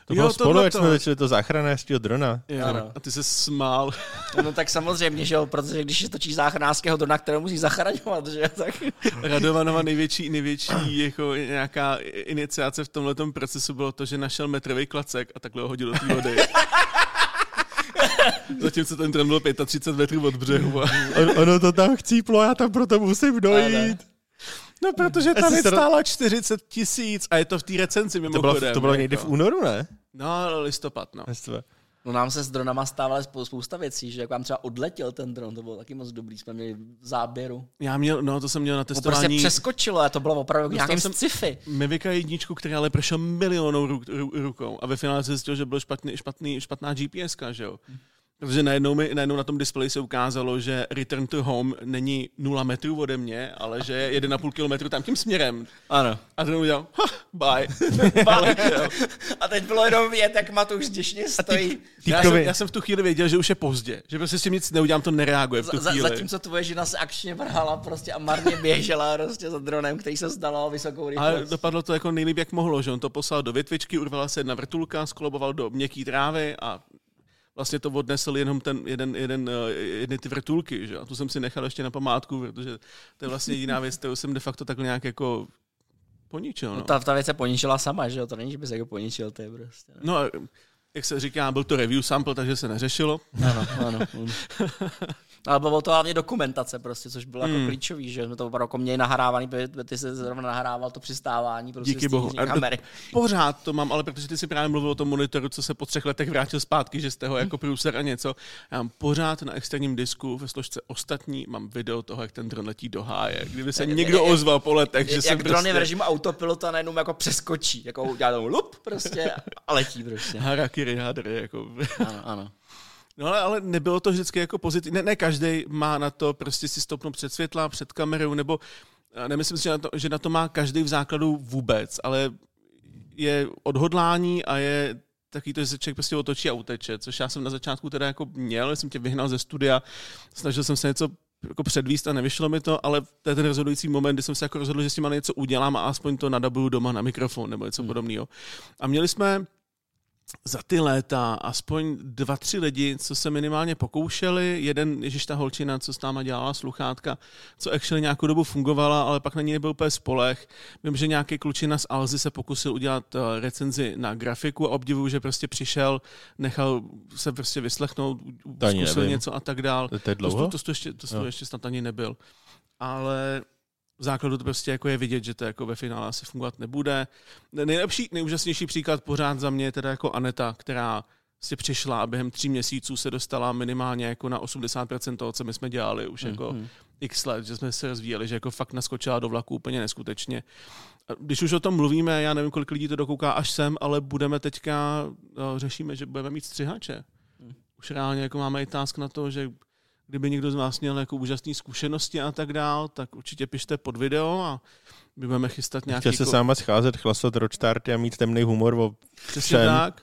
S3: To bylo jo, spolu, to jak to... jsme začali to záchranářského drona.
S1: Jo, ano. A ty se smál.
S2: No tak samozřejmě, že jo, protože když točí záchranářského drona, které musí zachraňovat, že jo, tak...
S1: Radovanova největší, největší jako nějaká iniciace v tomhle procesu bylo to, že našel metrový klacek a takhle ho hodil do té vody. Zatímco ten tren byl 35 metrů od břehu.
S3: Ono to tam chcíplo, já tam proto musím dojít.
S1: No, protože ta věc stála 40 tisíc a je to v té recenzi mimochodem.
S3: To bylo, to bylo někdy v únoru, ne?
S1: No, listopad, no.
S2: No nám se s dronama stávaly spousta věcí, že jak vám třeba odletěl ten dron, to bylo taky moc dobrý, jsme měli v záběru.
S1: Já měl, no to jsem měl na prostě testování.
S2: To prostě přeskočilo a to bylo opravdu no, nějakým jsem sci-fi.
S1: Mivika jedničku, která ale prošel milionou rukou a ve finále se zjistil, že bylo špatný, špatný, špatná GPS, že jo. Hmm. Protože najednou, mi, najednou na tom displeji se ukázalo, že Return to Home není 0 metrů ode mě, ale že je 1,5 kilometru tam tím směrem.
S2: Ano.
S1: A ten udělal, ha, bye.
S2: bye. a teď bylo jenom vidět, jak Matuš zděšně stojí.
S1: Ty, já, jsem, já, jsem, v tu chvíli věděl, že už je pozdě. Že prostě s tím nic neudělám, to nereaguje v tu chvíli.
S2: Zatímco tvoje žena se akčně vrhala prostě a marně běžela prostě za dronem, který se zdala vysokou rychlost.
S1: Ale dopadlo to jako nejlíp, jak mohlo, že on to poslal do větvičky, urvala se jedna vrtulka, skoloboval do měkké trávy a vlastně to odnesl jenom ten jeden, jeden, eh, jedny ty vrtulky, že? A tu jsem si nechal ještě na památku, protože to je vlastně jediná věc, kterou jsem de facto takhle nějak jako poničil. No. no
S2: ta, ta věc se poničila sama, že jo? To není, že bys jako poničil, to je prostě. Ne?
S1: No, jak se říká, byl to review sample, takže se neřešilo.
S2: Ano, ano. Ale bylo to hlavně dokumentace prostě, což bylo jako hmm. jako klíčový, že jsme to opravdu jako měli nahrávaný, ty se zrovna nahrával to přistávání prostě
S1: Díky bohu. kamery. Pořád to mám, ale protože ty si právě mluvil o tom monitoru, co se po třech letech vrátil zpátky, že jste ho jako průser a něco. Já mám pořád na externím disku ve složce ostatní, mám video toho, jak ten dron letí do háje. Kdyby se někdo ozval po letech, že jsem
S2: Jak dron je v režimu autopilota najednou jako přeskočí, jako udělá lup prostě a letí prostě.
S1: Harakiri hadry, jako.
S2: Ano, ano.
S1: No ale, ale nebylo to vždycky jako pozitivní. Ne, ne každý má na to prostě si stoupnout před světla, před kamerou, nebo nemyslím si, že na to, že na to má každý v základu vůbec, ale je odhodlání a je taky to, že se člověk prostě otočí a uteče, což já jsem na začátku teda jako měl, jsem tě vyhnal ze studia, snažil jsem se něco jako předvíst a nevyšlo mi to, ale to je ten rozhodující moment, kdy jsem se jako rozhodl, že s tím něco udělám a aspoň to nadabuju doma na mikrofon nebo něco hmm. podobného. A měli jsme za ty léta aspoň dva, tři lidi, co se minimálně pokoušeli. Jeden, ježiš ta holčina, co s náma dělala sluchátka, co actually nějakou dobu fungovala, ale pak na ní nebyl úplně spolech. Vím, že nějaký klučina z Alzy se pokusil udělat eh, recenzi na grafiku a obdivuju, že prostě přišel, nechal se prostě vyslechnout, zkusil něco a tak dál.
S3: To je dlouho?
S1: To, to, to, ještě, to, to ještě snad ani nebyl. Ale v základu to prostě jako je vidět, že to jako ve finále asi fungovat nebude. Nejlepší, nejúžasnější příklad pořád za mě je teda jako Aneta, která si přišla a během tří měsíců se dostala minimálně jako na 80% toho, co my jsme dělali už mm-hmm. jako mhm. x let, že jsme se rozvíjeli, že jako fakt naskočila do vlaku úplně neskutečně. Když už o tom mluvíme, já nevím, kolik lidí to dokouká až sem, ale budeme teďka, no, řešíme, že budeme mít střihače. Mm. Už reálně jako máme i task na to, že kdyby někdo z vás měl jako úžasné zkušenosti a tak dál, tak určitě pište pod video a my budeme chystat nějaký...
S3: Chtěl se jako... sáma scházet, chlasat ročtárty a mít temný humor o
S1: Přesně všem. tak.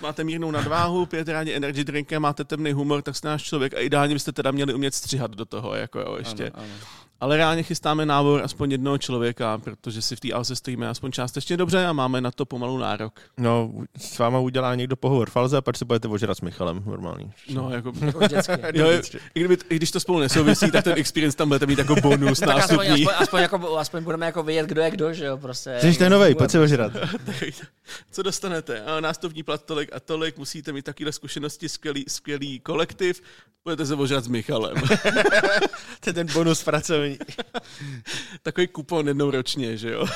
S1: Máte mírnou nadváhu, pijete rádi energy drinky, máte temný humor, tak jste náš člověk a ideálně byste teda měli umět střihat do toho, jako jo, ještě. Ano, ano. Ale reálně chystáme nábor aspoň jednoho člověka, protože si v té Alze stojíme aspoň částečně dobře a máme na to pomalu nárok.
S3: No, s váma udělá někdo pohovor Falze a pak se budete ožrat s Michalem normální.
S1: No, jako, jako jo, i, kdyby, I když to spolu nesouvisí, tak ten experience tam budete mít jako bonus tak
S2: nástupní. Aspoň, aspoň, aspoň, jako, aspoň, budeme jako vědět, kdo je kdo, že jo, prostě.
S3: Jsi ten novej, pojď se ožrat.
S1: Co dostanete? A nástupní plat tolik a tolik, musíte mít takové zkušenosti, skvělý, skvělý kolektiv, budete se ožrat s Michalem.
S3: to je ten bonus pracovní není.
S1: Takový kupon jednou ročně, že jo?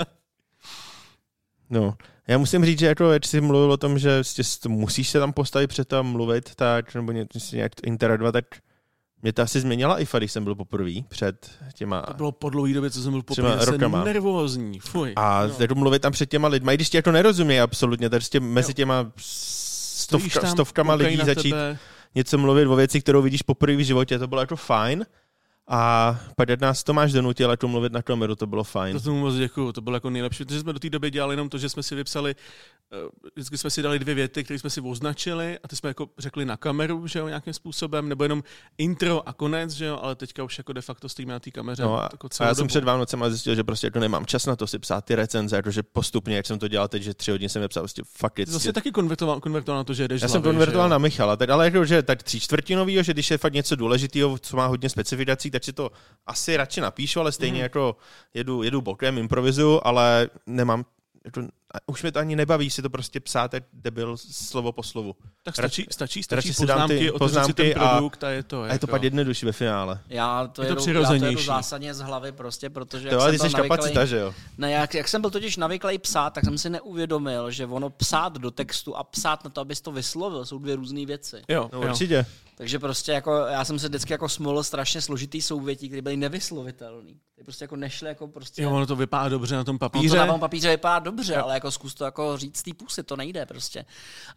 S3: no, já musím říct, že jako, jak jsi mluvil o tom, že musíš se tam postavit před tam mluvit, tak, nebo nějak interagovat, tak mě to asi změnila IFA, když jsem byl poprvé před těma...
S1: To bylo po dlouhý době, co jsem byl poprvé, rokama. nervózní, fuj.
S3: A no. teď mluvit tam před těma lidma, i když ti to nerozumějí absolutně, takže tě, mezi těma stovka, stovkama lidí začít něco mluvit o věci, kterou vidíš poprvé v životě, to bylo jako fajn. A pak nás Tomáš donutil jako mluvit na kameru, to bylo fajn.
S1: To tomu moc děkuju, to bylo jako nejlepší, protože jsme do té doby dělali jenom to, že jsme si vypsali, eh, vždycky jsme si dali dvě věty, které jsme si označili a ty jsme jako řekli na kameru, že jo, nějakým způsobem, nebo jenom intro a konec, že jo, ale teďka už jako de facto stojíme na té kameře.
S3: No a, jako a já dobu. jsem před Vánocem zjistil, že prostě jako nemám čas na to si psát ty recenze, jakože postupně, jak jsem to dělal teď, že tři hodiny jsem nepsal, prostě fakt je.
S1: Zase taky konvertoval, konvertoval na to, že jdeš
S3: Já jsem konvertoval na Michala, teď, ale jako, že tak tří čtvrtinový, že když je fakt něco důležitého, co má hodně specifikací, tak si to asi radši napíšu, ale stejně mm. jako jedu, jedu bokem, improvizu, ale nemám, jako, už mi to ani nebaví si to prostě psát, jak debil slovo po slovu.
S1: Tak stačí, radši, stačí, stačí radši poznámky, si dám ty poznámky si ten produkt a, a je to.
S3: A je to pak jednodušší ve finále.
S2: Já to, je jedu, to já to jedu zásadně z hlavy prostě, protože
S3: to, jak jsem jsi kapacita, že jo?
S2: Ne, jak, jak, jsem byl totiž navyklý psát, tak jsem si neuvědomil, že ono psát do textu a psát na to, abys to vyslovil, jsou dvě různé věci.
S3: Jo, no, jo. určitě.
S2: Takže prostě jako, já jsem se vždycky jako smolil strašně složitý souvětí, které byly nevyslovitelný. Ty prostě jako nešly jako prostě...
S1: Jo, ono to vypadá dobře na tom papíře.
S2: Ono to na tom papíře vypadá dobře, jo. ale jako zkus to jako říct té pusy, to nejde prostě.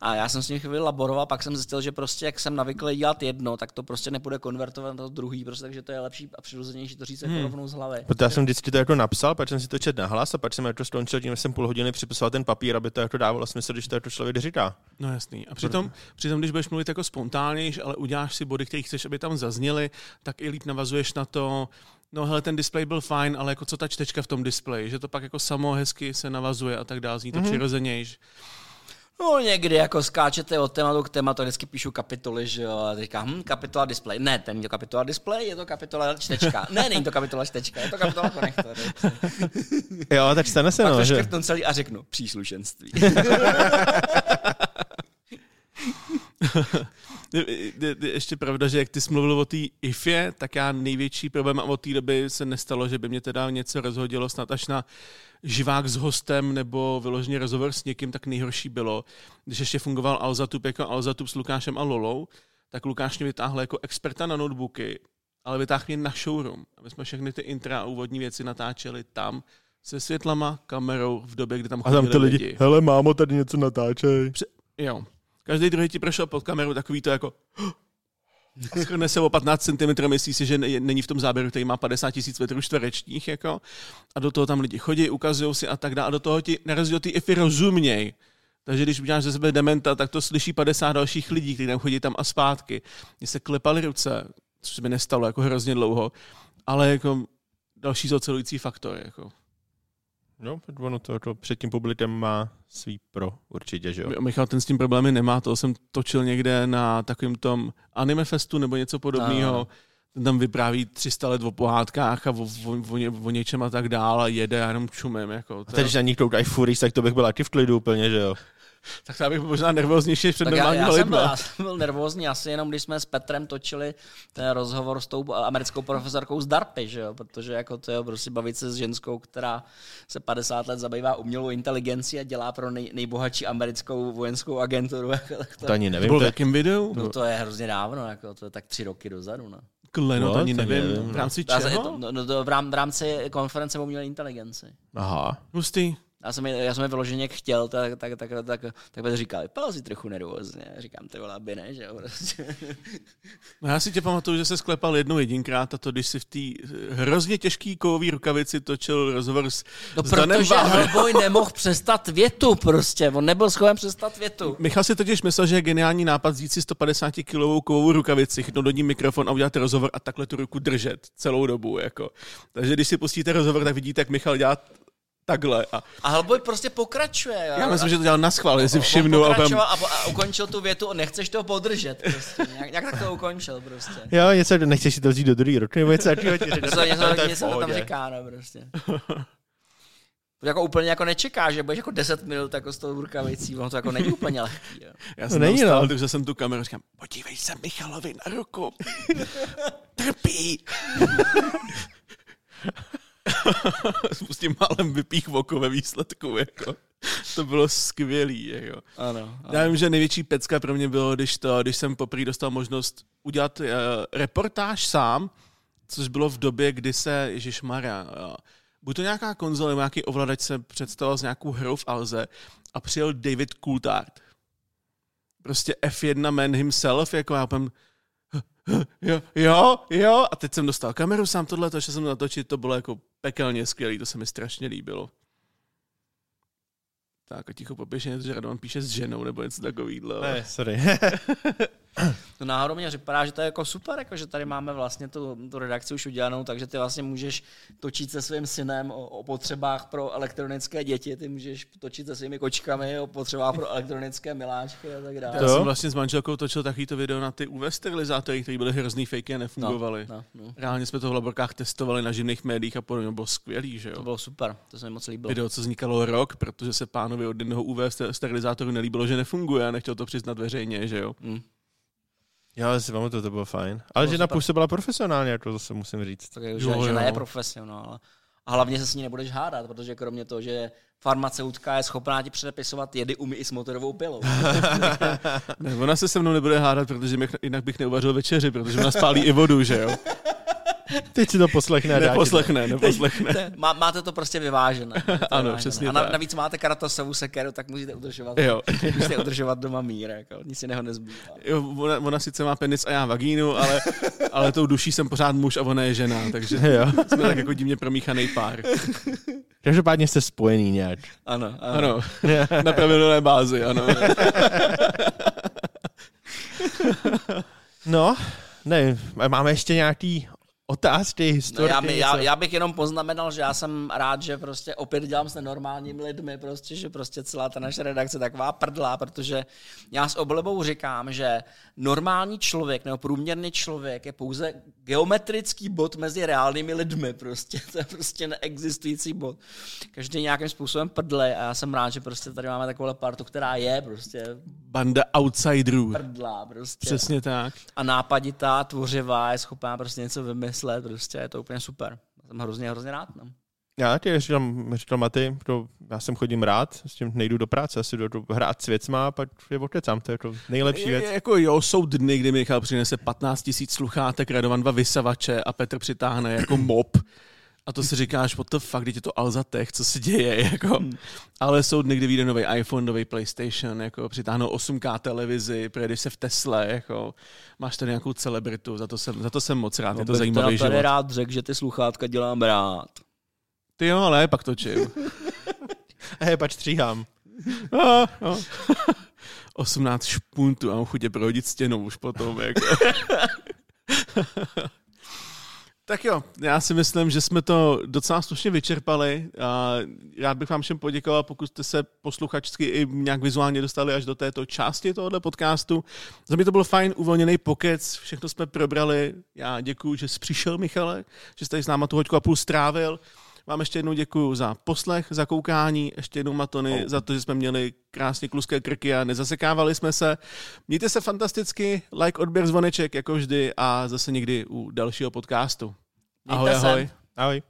S2: A já jsem s ním chvíli laboroval, pak jsem zjistil, že prostě jak jsem navyklý dělat jedno, tak to prostě nepůjde konvertovat na to druhý, prostě, takže to je lepší a přirozenější to říct jako hmm. rovnou z hlavy.
S3: Proto já jsem vždycky to jako napsal, pak jsem si to četl na hlas a pak jsem jako skončil tím, že jsem půl hodiny připisoval ten papír, aby to jako dávalo smysl, když to jako člověk říká.
S1: No jasný. A přitom, přitom když budeš mluvit jako spontánnější, ale uděláš si body, které chceš, aby tam zazněly, tak i líp navazuješ na to, no hele, ten display byl fajn, ale jako co ta čtečka v tom displeji, že to pak jako samo hezky se navazuje a tak dále, zní to mm-hmm. přirozenější.
S2: No někdy jako skáčete od tématu k tématu, vždycky píšu kapitoly, že jo, a teďka, hm, kapitola display. Ne, ten je to kapitola display, je to kapitola čtečka. Ne, není to kapitola čtečka, je to kapitola konektor.
S3: jo, tak stane se,
S2: Pak
S3: no,
S2: že... celý a řeknu, příslušenství.
S1: ještě pravda, že jak ty jsi mluvil o té IFě, tak já největší problém a od té doby se nestalo, že by mě teda něco rozhodilo snad až na živák s hostem nebo vyloženě rozhovor s někým, tak nejhorší bylo, když ještě fungoval Alzatup jako Alzatup s Lukášem a Lolou, tak Lukáš mě vytáhl jako experta na notebooky, ale vytáhl mě na showroom. A my jsme všechny ty intra a úvodní věci natáčeli tam, se světlama, kamerou v době, kdy tam chodili
S3: A tam ty lidi, lidi. hele mámo, tady něco natáčej. Pře-
S1: jo, Každý druhý ti prošel pod kameru takový to jako a schrne se o 15 cm, myslí si, že není v tom záběru, který má 50 tisíc metrů čtverečních, jako, a do toho tam lidi chodí, ukazují si a tak dále, a do toho ti narazí ty ify rozuměj. Takže když uděláš ze sebe dementa, tak to slyší 50 dalších lidí, kteří tam chodí tam a zpátky. Mně se klepaly ruce, což se mi nestalo jako hrozně dlouho, ale jako další zocelující faktor. Jako.
S3: No, ono to, to před tím publikem má svý pro určitě, že jo?
S1: Michal ten s tím problémy nemá, to jsem točil někde na takovém tom anime festu nebo něco podobného. Ten tam vypráví 300 let o pohádkách a o, o, o, o něčem a tak dále a jede a jenom čumem. Jako,
S3: a teď, když na nich koukají furis, tak to bych byl taky v klidu úplně, že jo?
S1: Tak já bych byl možná nervóznější před normální
S2: já, já, jsem byl, já jsem byl nervózní asi jenom, když jsme s Petrem točili ten rozhovor s tou americkou profesorkou z DARPy, že jo? protože jako to je prostě bavit se s ženskou, která se 50 let zabývá umělou inteligenci a dělá pro nej, nejbohatší americkou vojenskou agenturu. Jako,
S3: tak to, to ani nevím.
S1: To bylo v jakém videu?
S2: No to je hrozně dávno, jako, to je tak tři roky dozadu. No.
S1: Kle, no, to ani nevím. nevím. V rámci čeho?
S2: To, no, no, to v, rám, v rámci konference o umělé inteligenci.
S3: Aha.
S1: Hustý.
S2: Já jsem, je, já jsem je vyloženě chtěl, tak, tak, tak, tak, tak tak říkal, vypadal si trochu nervózně. Říkám, ty vole, aby ne, že jo, prostě.
S1: No já si tě pamatuju, že se sklepal jednou jedinkrát a to, když si v té hrozně těžký kový rukavici točil rozhovor s,
S2: no, s protože Hellboy nemohl přestat větu prostě, on nebyl schopen přestat větu.
S1: Michal si totiž myslel, že je geniální nápad vzít si 150 kilovou kovou rukavici, chytnout do ní mikrofon a udělat rozhovor a takhle tu ruku držet celou dobu. Jako. Takže když si pustíte rozhovor, tak vidíte, jak Michal dělá takhle. A,
S2: a Hellboy prostě pokračuje. Jo?
S1: Já myslím, že to dělal na schvál, jestli všimnu.
S2: A, a, a, ukončil tu větu, nechceš to podržet. Prostě. Nějak, nějak tak to ukončil prostě.
S3: Jo, něco, nechceš si to vzít do druhý ruky, nebo něco takového
S2: Něco, něco, něco to tam říká, no prostě. jako úplně jako nečeká, že budeš jako 10 minut jako s tou rukavicí, ono to jako není úplně lehký. Jo.
S1: Já jsem není, no. jsem tu kameru říkám, podívej se Michalovi na ruku. Trpí. Spustím málem vypích oko ve výsledku. Jako. To bylo skvělý. Jako.
S2: Ano, ano.
S1: Já vím, že největší pecka pro mě bylo, když, to, když jsem poprvé dostal možnost udělat uh, reportáž sám, což bylo v době, kdy se, Ježíš Maria, uh, buď to nějaká konzole, nějaký ovladač se představil s nějakou hrou v Alze a přijel David Coulthard. Prostě F1 man himself, jako já úplně, jo, jo, jo. A teď jsem dostal kameru sám tohle, to, že jsem natočit, to bylo jako pekelně skvělý, to se mi strašně líbilo. Tak a ticho popěšeně, že Radovan píše s ženou nebo něco takového.
S3: Ne, sorry.
S2: no náhodou mě připadá, že to je jako super, jako že tady máme vlastně tu, tu redakci už udělanou, takže ty vlastně můžeš točit se svým synem o, o potřebách pro elektronické děti, ty můžeš točit se svými kočkami o potřebách pro elektronické miláčky a tak dále.
S1: Já jsem vlastně s manželkou točil takovýto video na ty UV sterilizátory, které byly hrozný fake a nefungovaly. No, no, no. Reálně jsme to v laborkách testovali na živných médiích a podobně, bylo skvělý, že jo?
S2: To bylo super, to se mi moc líbilo.
S1: Video, co vznikalo rok, protože se pánovi od jednoho UV sterilizátoru nelíbilo, že nefunguje a nechtěl to přiznat veřejně, že jo? Mm.
S3: Já si pamatuju, to bylo fajn. Ale že působila profesionálně, jako to se musím říct.
S2: Tak je, že, jo, žena je profesionál. A hlavně se s ní nebudeš hádat, protože kromě toho, že farmaceutka je schopná ti předepisovat jedy umí i s motorovou pilou.
S1: ne, ona se se mnou nebude hádat, protože mě, jinak bych neuvařil večeři, protože ona spálí i vodu, že jo?
S3: Teď si to poslechne.
S1: Neposlechne, neposlechne.
S2: Má, máte to prostě vyvážené.
S1: ano, vyvážené. přesně
S2: A na, navíc máte karatosovou sekeru, tak musíte udržovat,
S1: jo.
S2: musíte udržovat doma mír, jako, nic si neho nezbývá.
S1: Jo, ona, ona, sice má penis a já vagínu, ale, ale tou duší jsem pořád muž a ona je žena, takže jo. jsme tak jako divně promíchaný pár.
S3: Každopádně jste spojený nějak.
S2: Ano, ano.
S1: ano. Na pravidelné bázi, ano.
S3: no, ne, máme ještě nějaký otázky, historky.
S2: No já, já, já, bych jenom poznamenal, že já jsem rád, že prostě opět dělám s nenormálními lidmi, prostě, že prostě celá ta naše redakce taková prdla, protože já s oblibou říkám, že normální člověk nebo průměrný člověk je pouze geometrický bod mezi reálnými lidmi, prostě, to je prostě neexistující bod. Každý nějakým způsobem prdle a já jsem rád, že prostě tady máme takovou partu, která je prostě
S1: banda outsiderů.
S2: Prdla prostě.
S1: Přesně tak.
S2: A nápaditá, tvořivá, je schopná prostě něco vymyslet, prostě je to úplně super. Jsem hrozně, hrozně rád. No.
S3: Já ti říkám, říkal Maty, to, já jsem chodím rád, s tím nejdu do práce, asi do, do hrát s věcma a pak je odkecám, to je to nejlepší věc. Je,
S1: jako jo, jsou dny, kdy Michal přinese 15 tisíc sluchátek, Radovan dva vysavače a Petr přitáhne jako mop a to si říkáš, what the fuck, je to Alza Tech, co se děje, jako. Hmm. Ale jsou dny, kdy vyjde nový iPhone, nový PlayStation, jako přitáhnou 8K televizi, projedeš se v Tesle, jako. Máš tady nějakou celebritu, za to jsem, za to jsem moc rád, no, je to zajímavý život.
S2: Já rád řekl, že ty sluchátka dělám rád.
S1: Ty jo, ale pak točím.
S3: Hej, pač stříhám.
S1: no, no. 18 špuntů a mám chutě prohodit stěnou už potom, jako. Tak jo, já si myslím, že jsme to docela slušně vyčerpali. Rád bych vám všem poděkoval, pokud jste se posluchačsky i nějak vizuálně dostali až do této části tohoto podcastu. Za mě to byl fajn, uvolněný pokec, všechno jsme probrali. Já děkuji, že jsi přišel, Michale, že jste s náma tu hoďku a půl strávil. Vám ještě jednou děkuji za poslech, za koukání, ještě jednou Matony oh. za to, že jsme měli krásně kluské krky a nezasekávali jsme se. Mějte se fantasticky, like, odběr, zvoneček, jako vždy a zase někdy u dalšího podcastu.
S2: Mějte ahoj, se. ahoj.
S3: Ahoj.